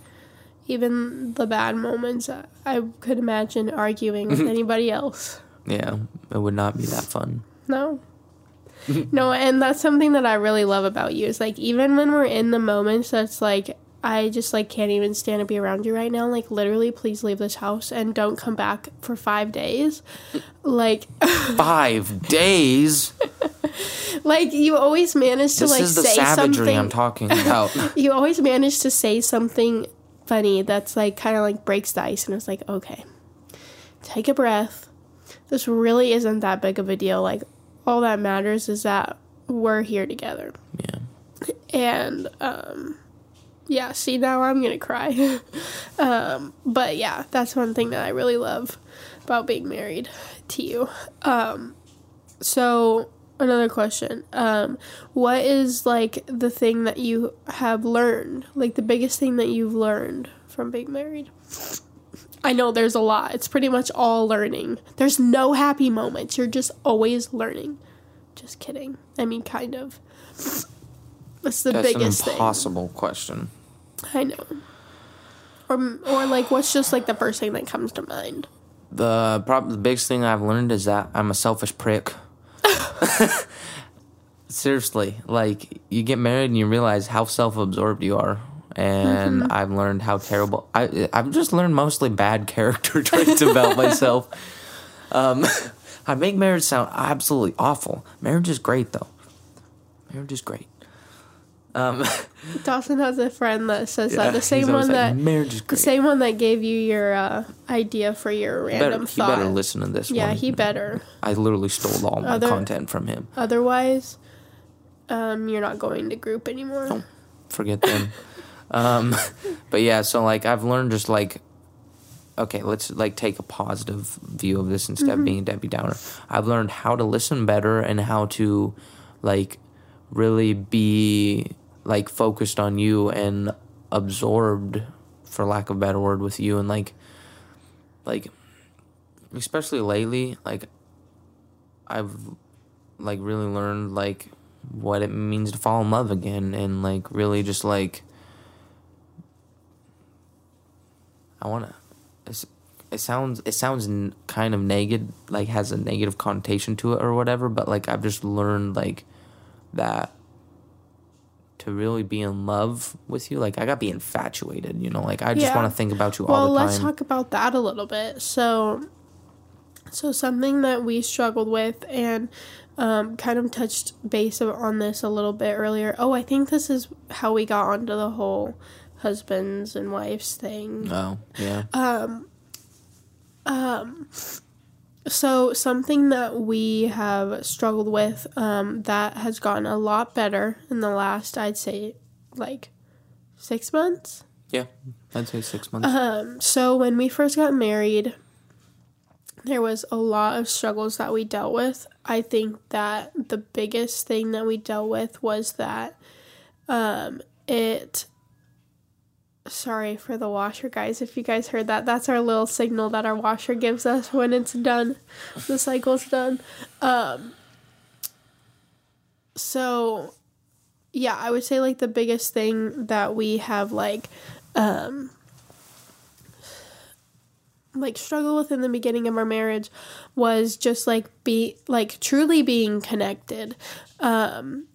even the bad moments. I, could imagine arguing with anybody else. Yeah, it would not be that fun. No. no, and that's something that I really love about you. Is like even when we're in the moments that's like I just like can't even stand to be around you right now. Like literally, please leave this house and don't come back for five days. Like, Five days. like you always manage to This like is the say savagery something. I'm talking about. you always manage to say something funny that's like kind of like breaks the ice and it's like okay. Take a breath. This really isn't that big of a deal like all that matters is that we're here together. Yeah. and um yeah see now i'm gonna cry. Um but yeah that's one thing that i really love about being married to you. Um so another question. Um what is like the thing that you have learned? Like the biggest thing that you've learned from being married? I know there's a lot. It's pretty much all learning. There's no happy moments. You're just always learning. Just kidding. I mean kind of. That's the That's an biggest thing. impossible question. i know. Or or like what's just like the first thing that comes to mind? The prob- the biggest thing I've learned is that I'm a selfish prick. Seriously, like you get married and you realize how self-absorbed you are, and Mm-hmm. I've learned how terrible. I I've just learned mostly bad character traits about myself. Um, I make marriage sound absolutely awful. Marriage is great though. Marriage is great. Um, Dawson has a friend that says yeah, that the same one like, that marriage is the same one that gave you your uh, idea for your better, random he thought. better listen to this yeah, one. he better. I literally stole all my content from him. Otherwise, um, you're not going to group anymore. Nope. Forget them. um, but yeah, so like I've learned just like, okay, let's like take a positive view of this instead of being a Debbie Downer. I've learned how to listen better and how to like really be like focused on you and absorbed, for lack of a better word, with you and like, like, especially lately, like, I've like really learned like what it means to fall in love again and like really just like I want to it sounds it sounds kind of negative like has a negative connotation to it or whatever but like I've just learned like that to really be in love with you like I got to be infatuated you know like I just Yeah. want to think about you well, all the time. Well, let's talk about that a little bit. So, so something that we struggled with and um, kind of touched base on this a little bit earlier. Oh, I think this is how we got onto the whole husbands and wives thing. oh yeah So something that we have struggled with um, that has gotten a lot better in the last, I'd say, like six months. yeah I'd say 6 months Um, so when we first got married, there was a lot of struggles that we dealt with. I think that the biggest thing that we dealt with was that um, it. Sorry for the washer, guys. If you guys heard that, that's our little signal that our washer gives us when it's done. The cycle's done. Um, so, yeah, I would say like the biggest thing that we have like um like struggle with in the beginning of our marriage was just like be like truly being connected um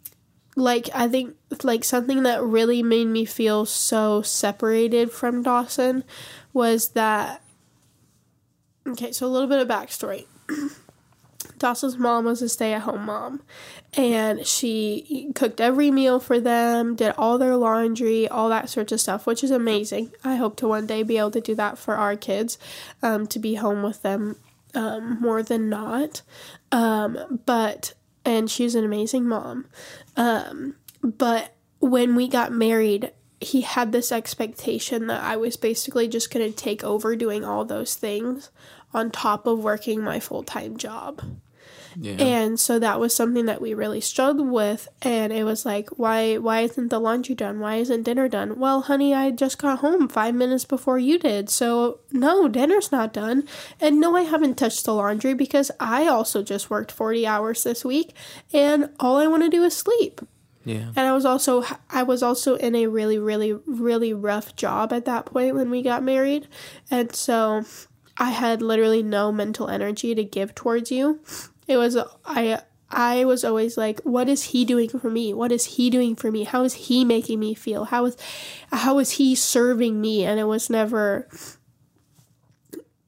like i think like something that really made me feel so separated from dawson was that okay so a little bit of backstory Dawson's mom was a stay at home mom, and she cooked every meal for them, did all their laundry, all that sorts of stuff, which is amazing. I hope to one day be able to do that for our kids, um, to be home with them um, more than not. Um, but, and she's an amazing mom. Um, but when we got married, he had this expectation that I was basically just going to take over doing all those things on top of working my full time job. Yeah. And so that was something that we really struggled with and it was like why why isn't the laundry done? Why isn't dinner done? Well, honey, I just got home 5 minutes before you did. So, no, dinner's not done. And no, I haven't touched the laundry because I also just worked 40 hours this week and all I want to do is sleep. yeah. And I was also I was also in a really really really rough job at that point when we got married. And so I had literally no mental energy to give towards you. It was I I was always like what is he doing for me? What is he doing for me? How is he making me feel? How is how is he serving me? And it was never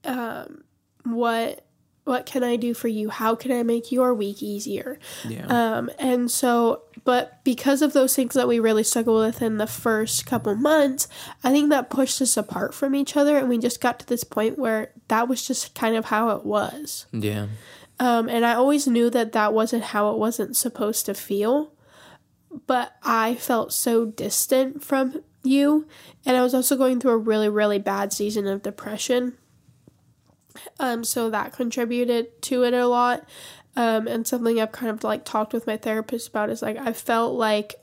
um what what can I do for you? How can I make your week easier? Yeah. Um, and so, but because of those things that we really struggled with in the first couple months, I think that pushed us apart from each other. And we just got to this point where that was just kind of how it was. yeah. Um, and I always knew that that wasn't how it wasn't supposed to feel. But I felt so distant from you. And I was also going through a really, really bad season of depression. Um, so that contributed to it a lot. Um, and something I've kind of like talked with my therapist about is like I felt like,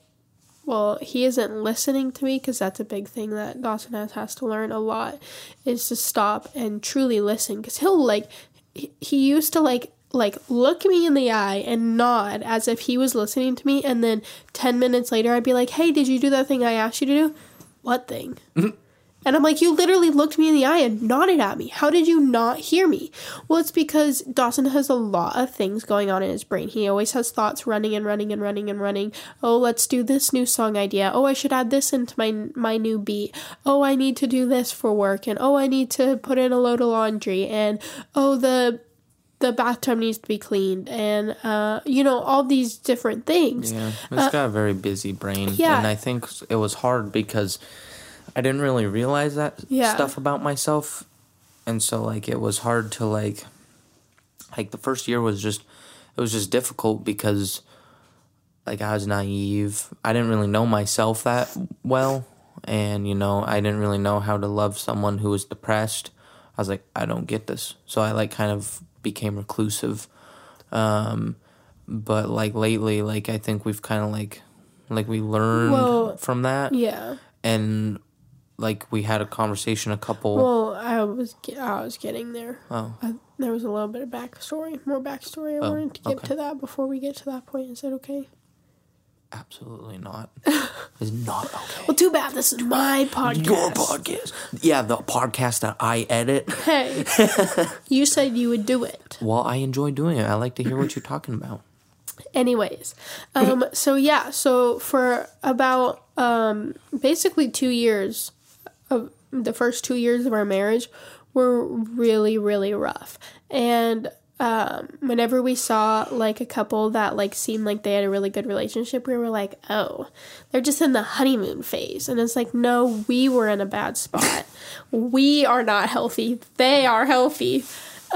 well, he isn't listening to me because that's a big thing that Dawson has has to learn a lot is to stop and truly listen because he'll like he, he used to like like look me in the eye and nod as if he was listening to me and then 10 minutes later I'd be like, "Hey, did you do that thing I asked you to do?" What thing? And I'm like, you literally looked me in the eye and nodded at me. How did you not hear me? Well, it's because Dawson has a lot of things going on in his brain. He always has thoughts running and running and running and running. Oh, let's do this new song idea. Oh, I should add this into my my new beat. Oh, I need to do this for work. And oh, I need to put in a load of laundry. And oh, the the bathtub needs to be cleaned. And uh, you know, all these different things. Yeah, it's got a very busy brain. Uh, yeah. And I think it was hard because I didn't really realize that Yeah. stuff about myself. And so like it was hard to like like the first year was just it was just difficult because like I was naive. I didn't really know myself that well and you know, I didn't really know how to love someone who was depressed. I was like I don't get this. So I like kind of became reclusive. Um but like lately like I think we've kind of like like we learned Well, from that Yeah. and like we had a conversation a couple Well, I was I was getting there. oh I, there was a little bit of backstory, more backstory. I Oh, wanted to get okay. to that before we get to that point. Is that okay? Absolutely not it's not okay Well, too bad. This is my podcast. your podcast yeah the podcast that i edit Hey, you said you would do it. well i enjoy doing it i like to hear what you're talking about Anyways, um, so yeah, so for about um, basically two years of the first two years of our marriage were really, really rough. And um, whenever we saw like a couple that like seemed like they had a really good relationship, we were like, oh, they're just in the honeymoon phase. And it's like, no, we were in a bad spot. we are not healthy. They are healthy.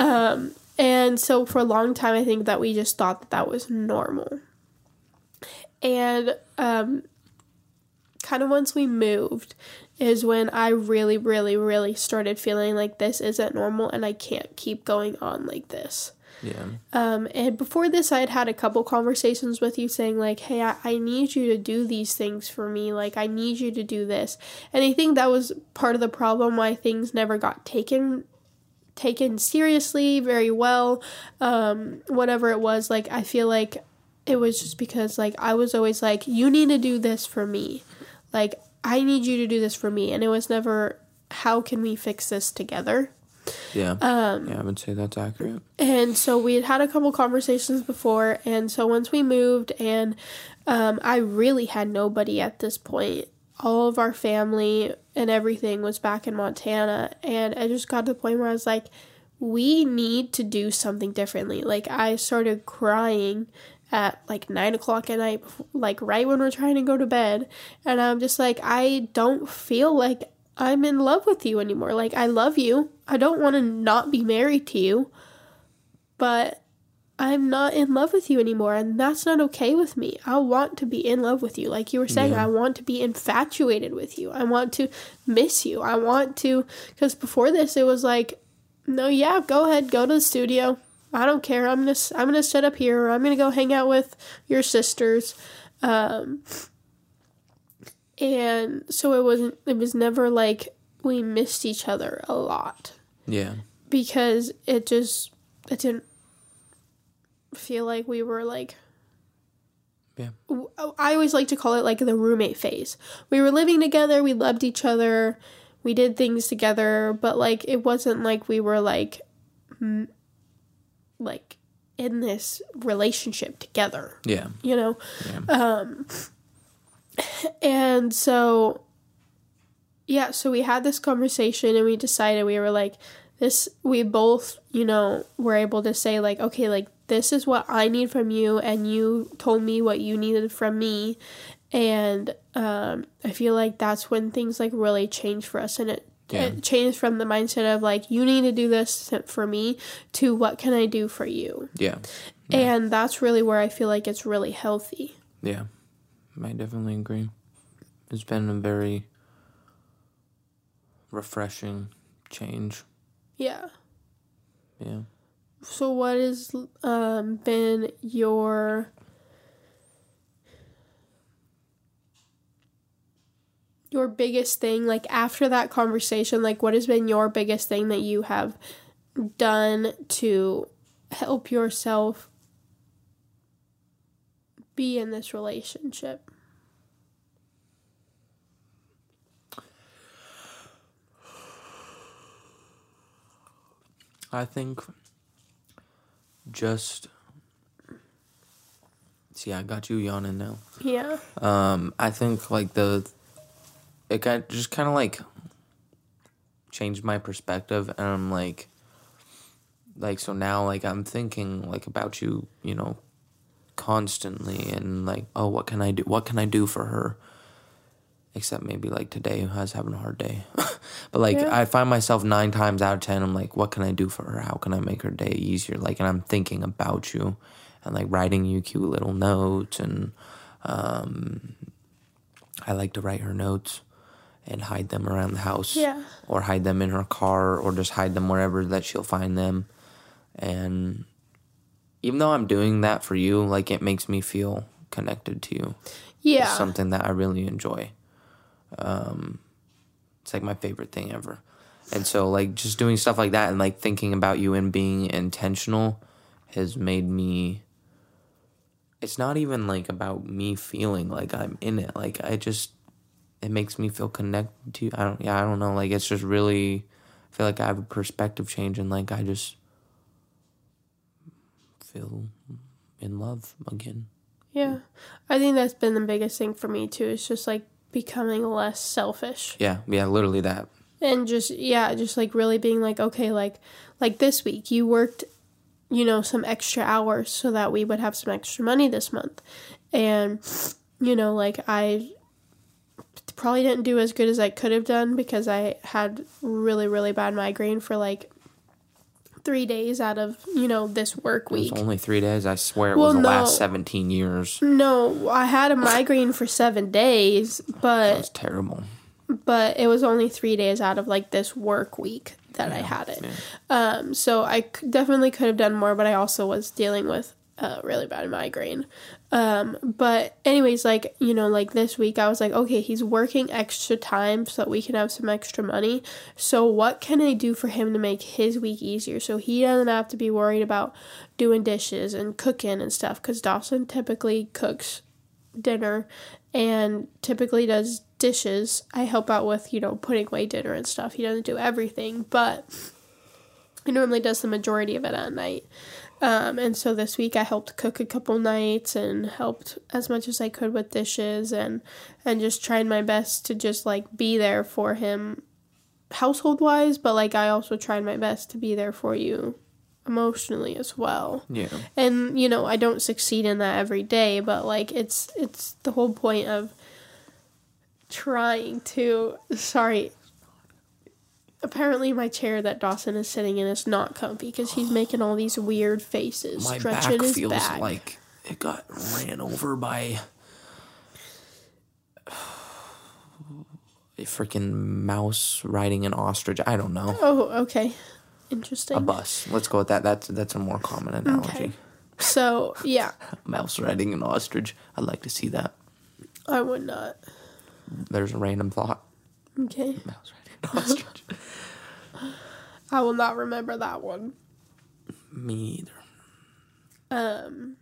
Um, and so for a long time, I think that we just thought that that was normal. And um, kind of once we moved is when I really, really, really started feeling like this isn't normal and I can't keep going on like this. Yeah. Um, and before this, I had had a couple conversations with you saying, like, hey, I, I need you to do these things for me. Like, I need you to do this. And I think that was part of the problem why things never got taken taken seriously very well um whatever it was. Like i feel like it was just because like i was always like you need to do this for me. Like i need you to do this for me. And it was never how can we fix this together yeah. Um yeah i would say that's accurate. and so we had had a couple conversations before and so once we moved and um, i really had nobody at this point. All of our family and everything was back in montana and i just got to the point where i was like we need to do something differently. Like i started crying at like nine o'clock at night like right when we're trying to go to bed and i'm just like i don't feel like i'm in love with you anymore like i love you i don't want to not be married to you but I'm not in love with you anymore, and that's not okay with me. I want to be in love with you. Like you were saying, Yeah. I want to be infatuated with you. I want to miss you. I want to, because before this, it was like, no, yeah, go ahead, go to the studio. I don't care. I'm gonna I'm gonna sit up here. Or I'm gonna go hang out with your sisters. Um, and so it wasn't. It was never like we missed each other a lot Yeah. because it just it didn't feel like we were like Yeah. I always like to call it like the roommate phase. We were living together, we loved each other, we did things together, but like it wasn't like we were like m- like in this relationship together, Yeah. you know. Yeah. Um and so yeah, so we had this conversation and we decided we were like this we both, you know, were able to say like okay, like this is what I need from you and you told me what you needed from me and um I feel like that's when things like really change for us and it Yeah. it changed from the mindset of like you need to do this for me to what can I do for you. Yeah. And that's really where I feel like it's really healthy. Yeah. I definitely agree. It's been a very refreshing change. Yeah. Yeah. So what has um been your your biggest thing like after that conversation like what has been your biggest thing that you have done to help yourself be in this relationship? I think just see I got you yawning now. Yeah. Um I think like the it got just kind of like changed my perspective and I'm like like so now like I'm thinking like about you, you know, constantly and like oh what can I do what can I do for her except maybe like today who has having a hard day but like Yeah. I find myself 9 times out of 10 I'm like what can I do for her how can I make her day easier like and I'm thinking about you and like writing you cute little notes and um I like to write her notes and hide them around the house Yeah. or hide them in her car or just hide them wherever that she'll find them and even though I'm doing that for you like it makes me feel connected to you Yeah. it's something that I really enjoy um it's like my favorite thing ever and so like just doing stuff like that and like thinking about you and being intentional has made me it's not even like about me feeling like I'm in it like I just it makes me feel connected to. I don't yeah, I don't know. Like it's just really I feel like I have a perspective change and like I just feel in love again. Yeah. I think that's been the biggest thing for me too. It's just like becoming less selfish. Yeah, yeah, literally that. and just yeah just like really being like okay like like this week you worked you know some extra hours so that we would have some extra money this month and you know like i probably didn't do as good as i could have done because i had really really bad migraine for like three days out of you know this work It week was only three days. I swear it Well, was the no. last seventeen years. no i had a migraine for seven days That but was terrible. but it was only three days out of like this work week that I had it. Um, so I definitely could have done more, but I also was dealing with a really bad migraine. Um, but anyways, like you know, like this week, I was like, okay, he's working extra time so that we can have some extra money. So what can I do for him to make his week easier so he doesn't have to be worried about doing dishes and cooking and stuff? Because Dawson typically cooks dinner and typically does dishes. I help out with, you know, putting away dinner and stuff. He doesn't do everything, but he normally does the majority of it at night. Um, and so this week I helped cook a couple nights and helped as much as I could with dishes and and just tried my best to just like be there for him household wise, but like I also tried my best to be there for you emotionally as well Yeah. and you know i don't succeed in that every day but like it's it's the whole point of trying to sorry apparently my chair that dawson is sitting in is not comfy because he's making all these weird faces My stretching back his feels back like it got ran over by a freaking mouse riding an ostrich. I don't know. oh okay interesting. A bus. Let's go with that. That's that's a more common analogy. Okay. So yeah, Mouse riding an ostrich. I'd like to see that. I would not. There's a random thought. Okay. Mouse riding ostrich. I will not remember that one. Me either. Um.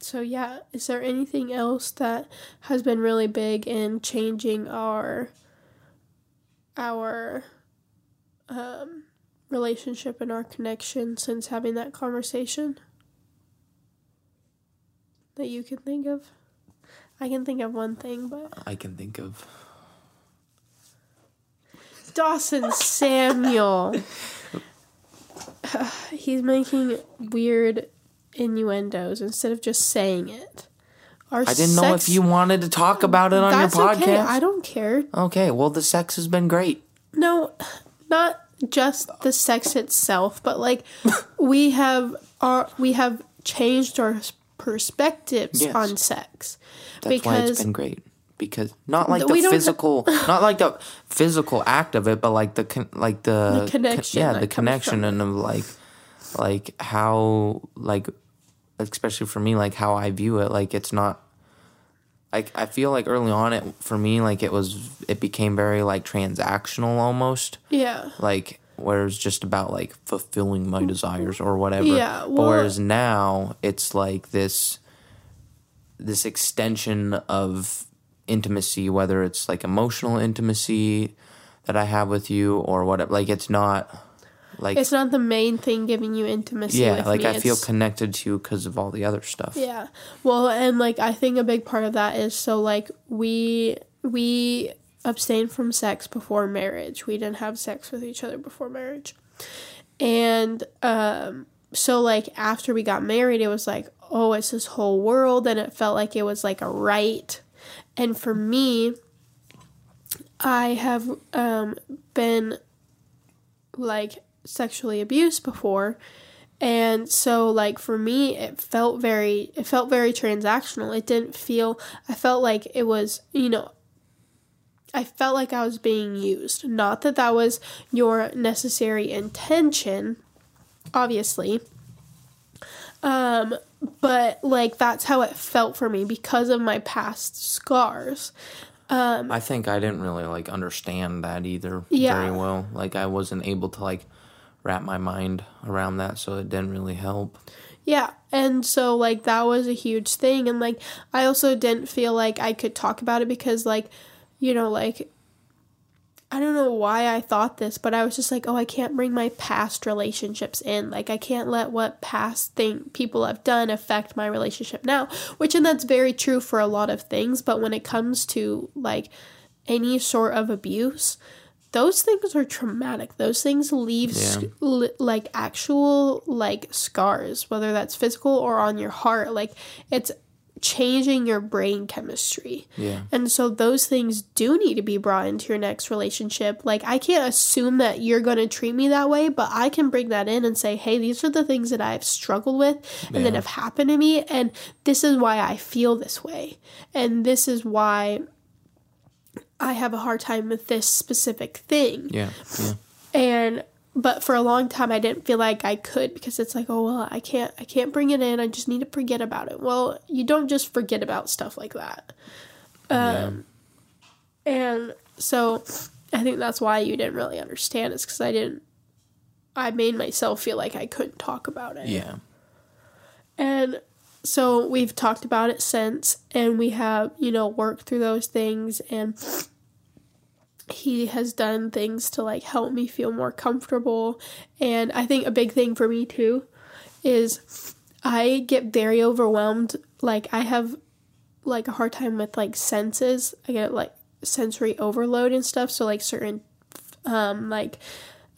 So yeah, is there anything else that has been really big in changing our our um relationship and our connection since having that conversation that you can think of? I can think of one thing, but I can think of. Dawson Samuel. He's making weird innuendos instead of just saying it. Our I didn't know if you wanted to talk about it on your That's podcast. okay. I don't care. Okay, well, the sex has been great. No, not just the sex itself, but like we have our we have changed our perspectives Yes. on sex That's why it's because been great. Because not like the physical, not like the physical act of it, but like the con- like the, The connection yeah, the connection and of like like how like especially for me like how I view it. Like it's not like I feel like early on it for me like it was it became very like transactional almost yeah, like where it's just about like fulfilling my desires or whatever. Yeah, But well- whereas now it's like this this extension of intimacy, whether it's like emotional intimacy that I have with you or whatever. Like it's not like it's not the main thing giving you intimacy. yeah, like me. I feel connected to you because of all the other stuff. Yeah. Well, and like I think a big part of that is so like we we abstained from sex before marriage. We didn't have sex with each other before marriage. And um so like after we got married it was like, oh, it's this whole world and it felt like it was like a right. And for me I have um been like sexually abused before and so like for me it felt very it felt very transactional it didn't feel i felt like it was you know i felt like i was being used not that that was your necessary intention obviously um but like that's how it felt for me because of my past scars I think I didn't really like understand that either Yeah. very well. Like I wasn't able to like wrap my mind around that, so it didn't really help. Yeah, and so like that was a huge thing and like I also didn't feel like I could talk about it because like you know like I don't know why I thought this, but I was just like, "Oh, I can't bring my past relationships in. Like I can't let what past thing people have done affect my relationship now." Which and that's very true for a lot of things, but when it comes to like any sort of abuse, those things are traumatic. Those things leave Yeah. li- like actual like scars, whether that's physical or on your heart. Like it's changing your brain chemistry. Yeah. And so those things do need to be brought into your next relationship. Like I can't assume that you're going to treat me that way, but I can bring that in and say, "Hey, these are the things that I've struggled with and that have happened to me and this is why I feel this way. And this is why I have a hard time with this specific thing." Yeah. Yeah. and but for a long time i didn't feel like i could because it's like oh well i can't i can't bring it in i just need to forget about it well you don't just forget about stuff like that um and so i think that's why you didn't really understand is because i didn't i made myself feel like i couldn't talk about it Yeah. and so we've talked about it since, and we have, you know, worked through those things. And he has done things to like help me feel more comfortable. And I think a big thing for me too is I get very overwhelmed. Like, I have like a hard time with like senses. I get like sensory overload and stuff. So, like, certain, um, like,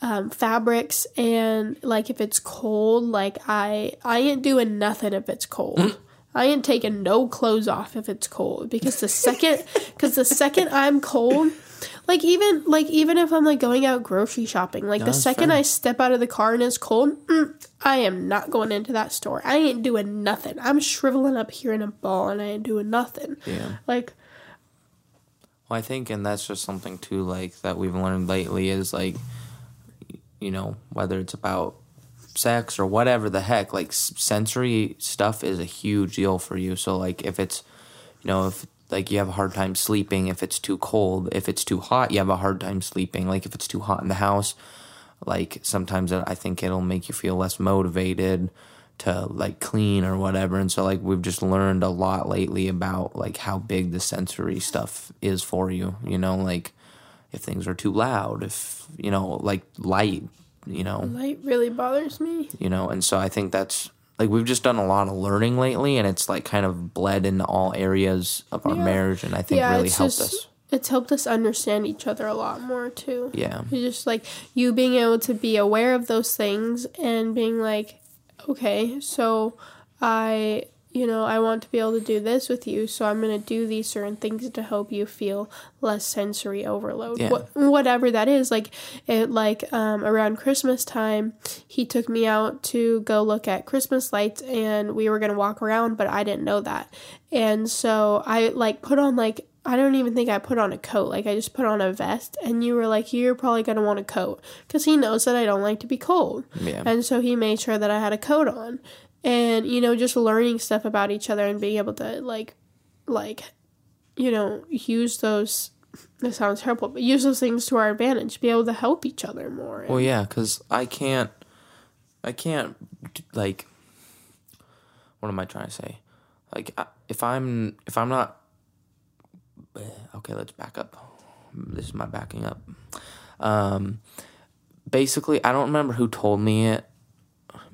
um, fabrics and like if it's cold like i i ain't doing nothing if it's cold i ain't taking no clothes off if it's cold because the second because the second i'm cold like even like even if i'm like going out grocery shopping like the second fair. i step out of the car and it's cold mm, i am not going into that store i ain't doing nothing i'm shriveling up here in a ball and i ain't doing nothing Yeah. like Well, I think, and that's just something too, like that we've learned lately is like, you know, whether it's about sex or whatever the heck, like sensory stuff is a huge deal for you. So, like, if it's, you know, if like you have a hard time sleeping, if it's too cold, if it's too hot, you have a hard time sleeping. Like, if it's too hot in the house, like sometimes I think it'll make you feel less motivated to like clean or whatever and so like we've just learned a lot lately about like how big the sensory stuff is for you you know like if things are too loud if you know like light you know Light really bothers me. you know and so i think that's like we've just done a lot of learning lately and it's like kind of bled into all areas of our Yeah. marriage and i think really it's helped just, us It's helped us understand each other a lot more too. yeah It's just like you being able to be aware of those things and being like, okay, so I, you know, I want to be able to do this with you, so I'm going to do these certain things to help you feel less sensory overload. Yeah. What, whatever that is, like it like um around Christmas time, he took me out to go look at Christmas lights and we were going to walk around, but I didn't know that. And so I like put on like I don't even think I put on a coat. Like I just put on a vest, and you were like, "You're probably gonna want a coat," because he knows that I don't like to be cold, yeah and so he made sure that I had a coat on, and you know, just learning stuff about each other and being able to like, like, you know, use those. This sounds terrible, but use those things to our advantage. Be able to help each other more. Well, yeah, because I can't, I can't, like, what am I trying to say? Like, if I'm, if I'm not, okay, let's back up. This is my backing up. Um, basically, I don't remember who told me it.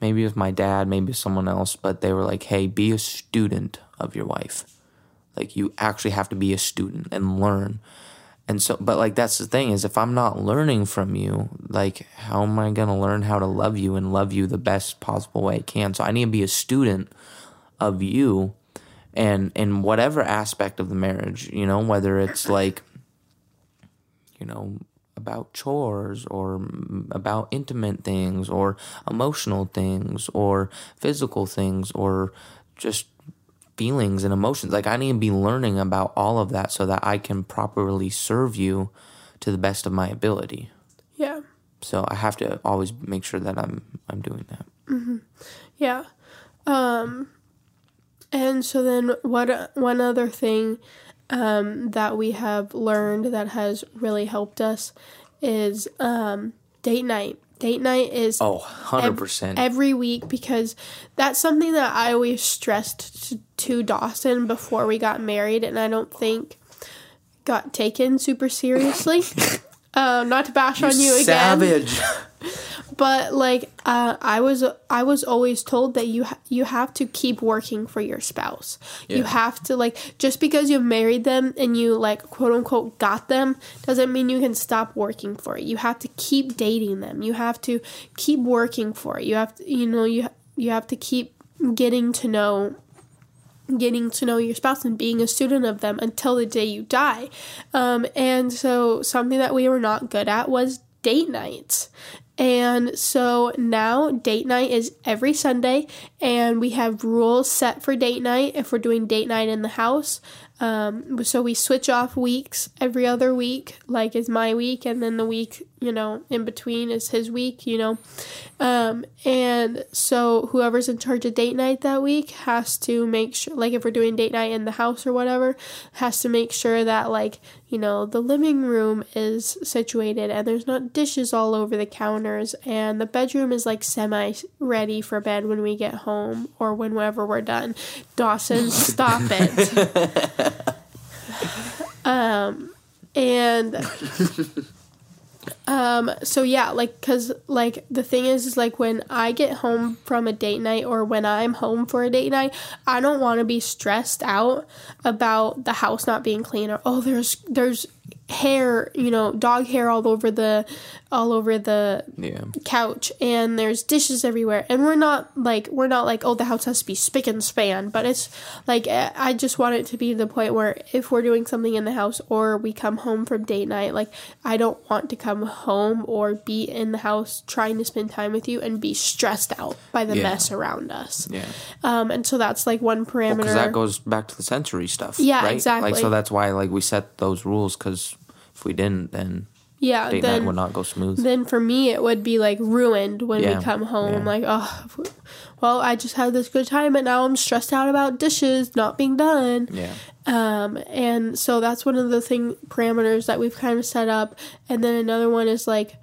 Maybe it was my dad, maybe someone else, but they were like, hey, be a student of your wife. Like, you actually have to be a student and learn. And so, but like that's the thing is, if I'm not learning from you, like how am I gonna learn how to love you and love you the best possible way I can? So I need to be a student of you, and in whatever aspect of the marriage, you know, whether it's like, you know, about chores or mm, about intimate things or emotional things or physical things or just feelings and emotions. Like I need to be learning about all of that so that I can properly serve you to the best of my ability. yeah, So I have to always make sure that I'm I'm doing that. yeah. Um, and so then, what one other thing um, that we have learned that has really helped us is um, date night. Date night is Oh, 100%. every week because that's something that I always stressed to, to Dawson before we got married, and I don't think got taken super seriously. um, not to bash on you again, savage. but like uh, I was, I was always told that you ha- you have to keep working for your spouse. You have to like just because you've married them and you like quote unquote got them doesn't mean you can stop working for it. You have to keep dating them. You have to keep working for it. You have to, you know, you you have to keep getting to know getting to know your spouse and being a student of them until the day you die. Um, and so something that we were not good at was date nights. And so now date night is every Sunday, and we have rules set for date night if we're doing date night in the house. Um, so we switch off weeks every other week, like is my week, and then the week, you know, in between is his week, you know. Um, and so whoever's in charge of date night that week has to make sure, like if we're doing date night in the house or whatever, has to make sure that, like, you know, the living room is situated and there's not dishes all over the counters, and the bedroom is like semi ready for bed when we get home or whenever we're done. Dawson, stop it. um, and um, so yeah, like, cause like the thing is, is like when I get home from a date night or when I'm home for a date night, I don't want to be stressed out about the house not being clean or oh, there's there's hair, you know, dog hair all over the all over the Yeah. couch and there's dishes everywhere and we're not like we're not like oh the house has to be spick and span but it's like eh, i just want it to be the point where if we're doing something in the house or we come home from date night like i don't want to come home or be in the house trying to spend time with you and be stressed out by the Yeah. mess around us Yeah. um and so that's like one parameter Because that goes back to the sensory stuff. Yeah, right? exactly. Like so that's why like we set those rules because if we didn't, then yeah date then night would not go smooth. then for me it would be like ruined when Yeah, we come home yeah. like oh well i just had this good time and now i'm stressed out about dishes not being done yeah. um and so that's one of the thing parameters that we've kind of set up and then another one is like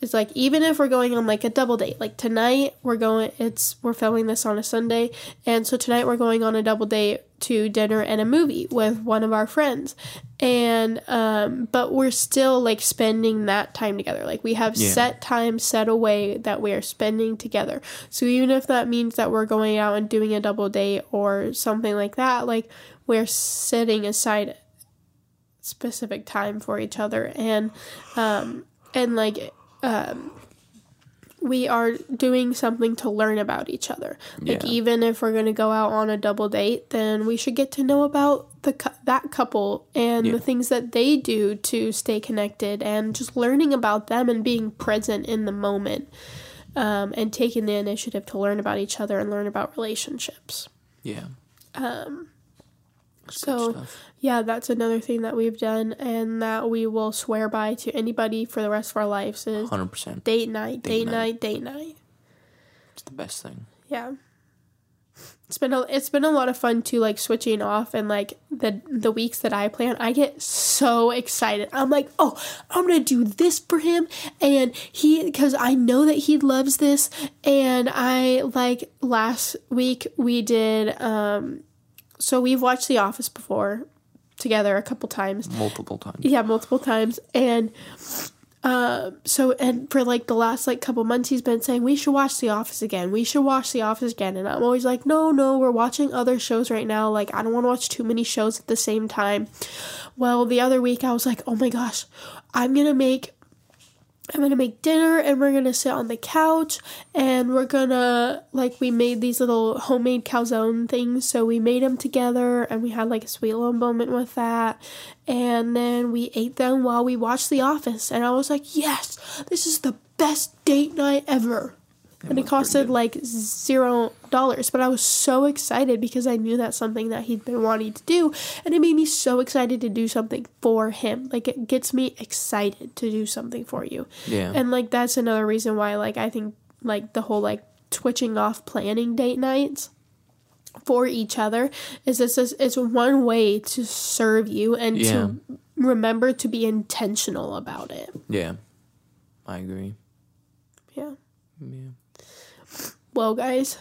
is like even if we're going on like a double date like tonight we're going it's we're filming this on a sunday and so tonight we're going on a double date to dinner and a movie with one of our friends. And um but we're still like spending that time together. Like we have Yeah. set time set away that we are spending together. So even if that means that we're going out and doing a double date or something like that like we're setting aside specific time for each other and um and like um we are doing something to learn about each other like Yeah. even if we're going to go out on a double date then we should get to know about the that couple and Yeah. the things that they do to stay connected and just learning about them and being present in the moment um, and taking the initiative to learn about each other and learn about relationships Yeah. So yeah, that's another thing that we've done and that we will swear by to anybody for the rest of our lives is Hundred percent. date night, date, Date night, date night. It's the best thing. Yeah. It's been a it's been a lot of fun too, like switching off and like the the weeks that I plan, I get so excited. I'm like, oh, I'm gonna do this for him, and he because I know that he loves this, and I like last week we did um, so we've watched The Office before together a couple times, Multiple times. yeah, multiple times. And um, so, and for like the last like couple months, he's been saying we should watch The Office again. We should watch The Office again. And I'm always like, no, no, we're watching other shows right now. Like, I don't want to watch too many shows at the same time. Well, the other week I was like, oh my gosh, I'm gonna make I'm gonna make dinner and we're gonna sit on the couch and we're gonna like we made these little homemade calzone things. So we made them together and we had like a sweet little moment with that. And then we ate them while we watched The Office and I was like yes this is the best date night ever and it costed like zero dollars but I was so excited because I knew that's something that he'd been wanting to do and it made me so excited to do something for him like it gets me excited to do something for you Yeah. and like that's another reason why like I think like the whole like twitching off planning date nights for each other is this is it's one way to serve you and Yeah. to remember to be intentional about it. yeah. I agree. Yeah. Yeah. Well, guys,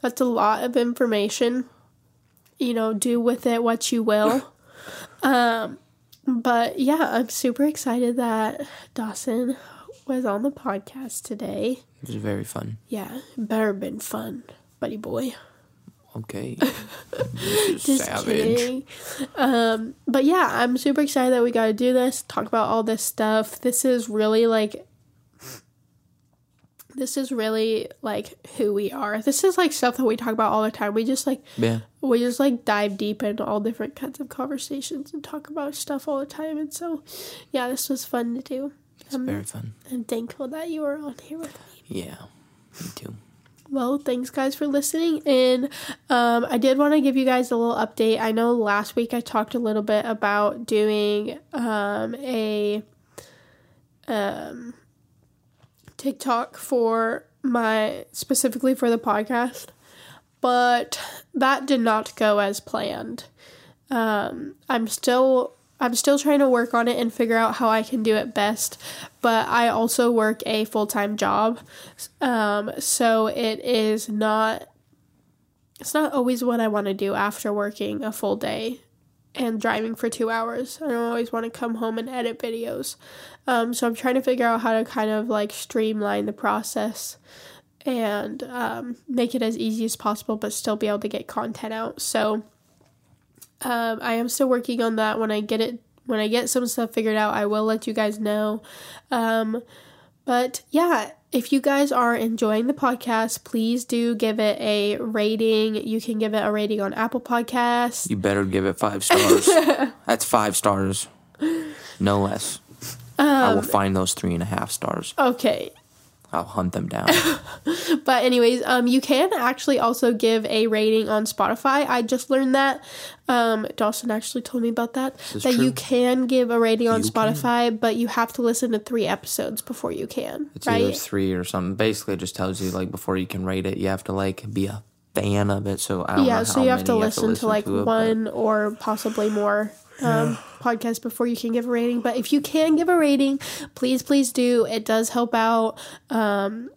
that's a lot of information. You know, do with it what you will. um, but yeah, I'm super excited that Dawson was on the podcast today. It was very fun. Yeah, better been fun, buddy boy. Okay. Just savage. kidding. Um, but yeah, I'm super excited that we got to do this, talk about all this stuff. This is really like, this is really like who we are. This is like stuff that we talk about all the time. We just like, Yeah. we just like dive deep into all different kinds of conversations and talk about stuff all the time. And so, yeah, this was fun to do. It's I'm, very fun. I'm thankful that you were on here with me. Yeah. Me too. Well, thanks guys for listening. And um, I did want to give you guys a little update. I know last week I talked a little bit about doing um, a um, TikTok for my specifically for the podcast, but that did not go as planned. Um, I'm still I'm still trying to work on it and figure out how I can do it best. But I also work a full time job, um, so it is not it's not always what I want to do after working a full day and driving for two hours. I don't always want to come home and edit videos. Um, so I'm trying to figure out how to kind of like streamline the process and um, make it as easy as possible, but still be able to get content out. So um, I am still working on that. When I get it, when I get some stuff figured out, I will let you guys know. Um, but yeah, if you guys are enjoying the podcast, please do give it a rating. You can give it a rating on Apple Podcasts. You better give it five stars. That's five stars, no less. I Um, will find those three and a half stars. Okay. I'll hunt them down. But anyways, um, you can actually also give a rating on Spotify. I just learned that. Um, Dawson actually told me about that. That you can give a rating on You can. Spotify, but you have to listen to three episodes before you can. It's either three or something. Basically, it just tells you like before you can rate it, you have to like be a fan of it. So I don't know Yeah, how so you have to listen to like it, but- one or possibly more um, podcasts before you can give a rating. But if you can give a rating, please, please do. It does help out um,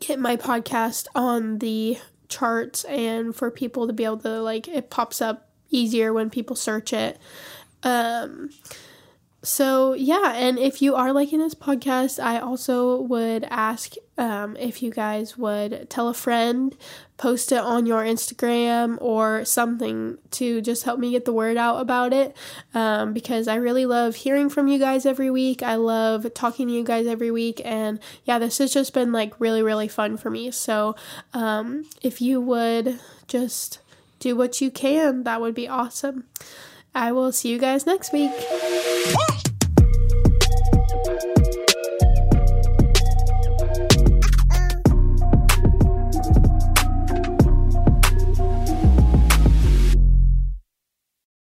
get my podcast on the charts and for people to be able to like it pops up easier when people search it. Um, so yeah, and if you are liking this podcast, I also would ask um, if you guys would tell a friend, post it on your Instagram or something to just help me get the word out about it. Um, because I really love hearing from you guys every week. I love talking to you guys every week, and yeah, this has just been like really really fun for me. So um, if you would just do what you can, that would be awesome. I will see you guys next week.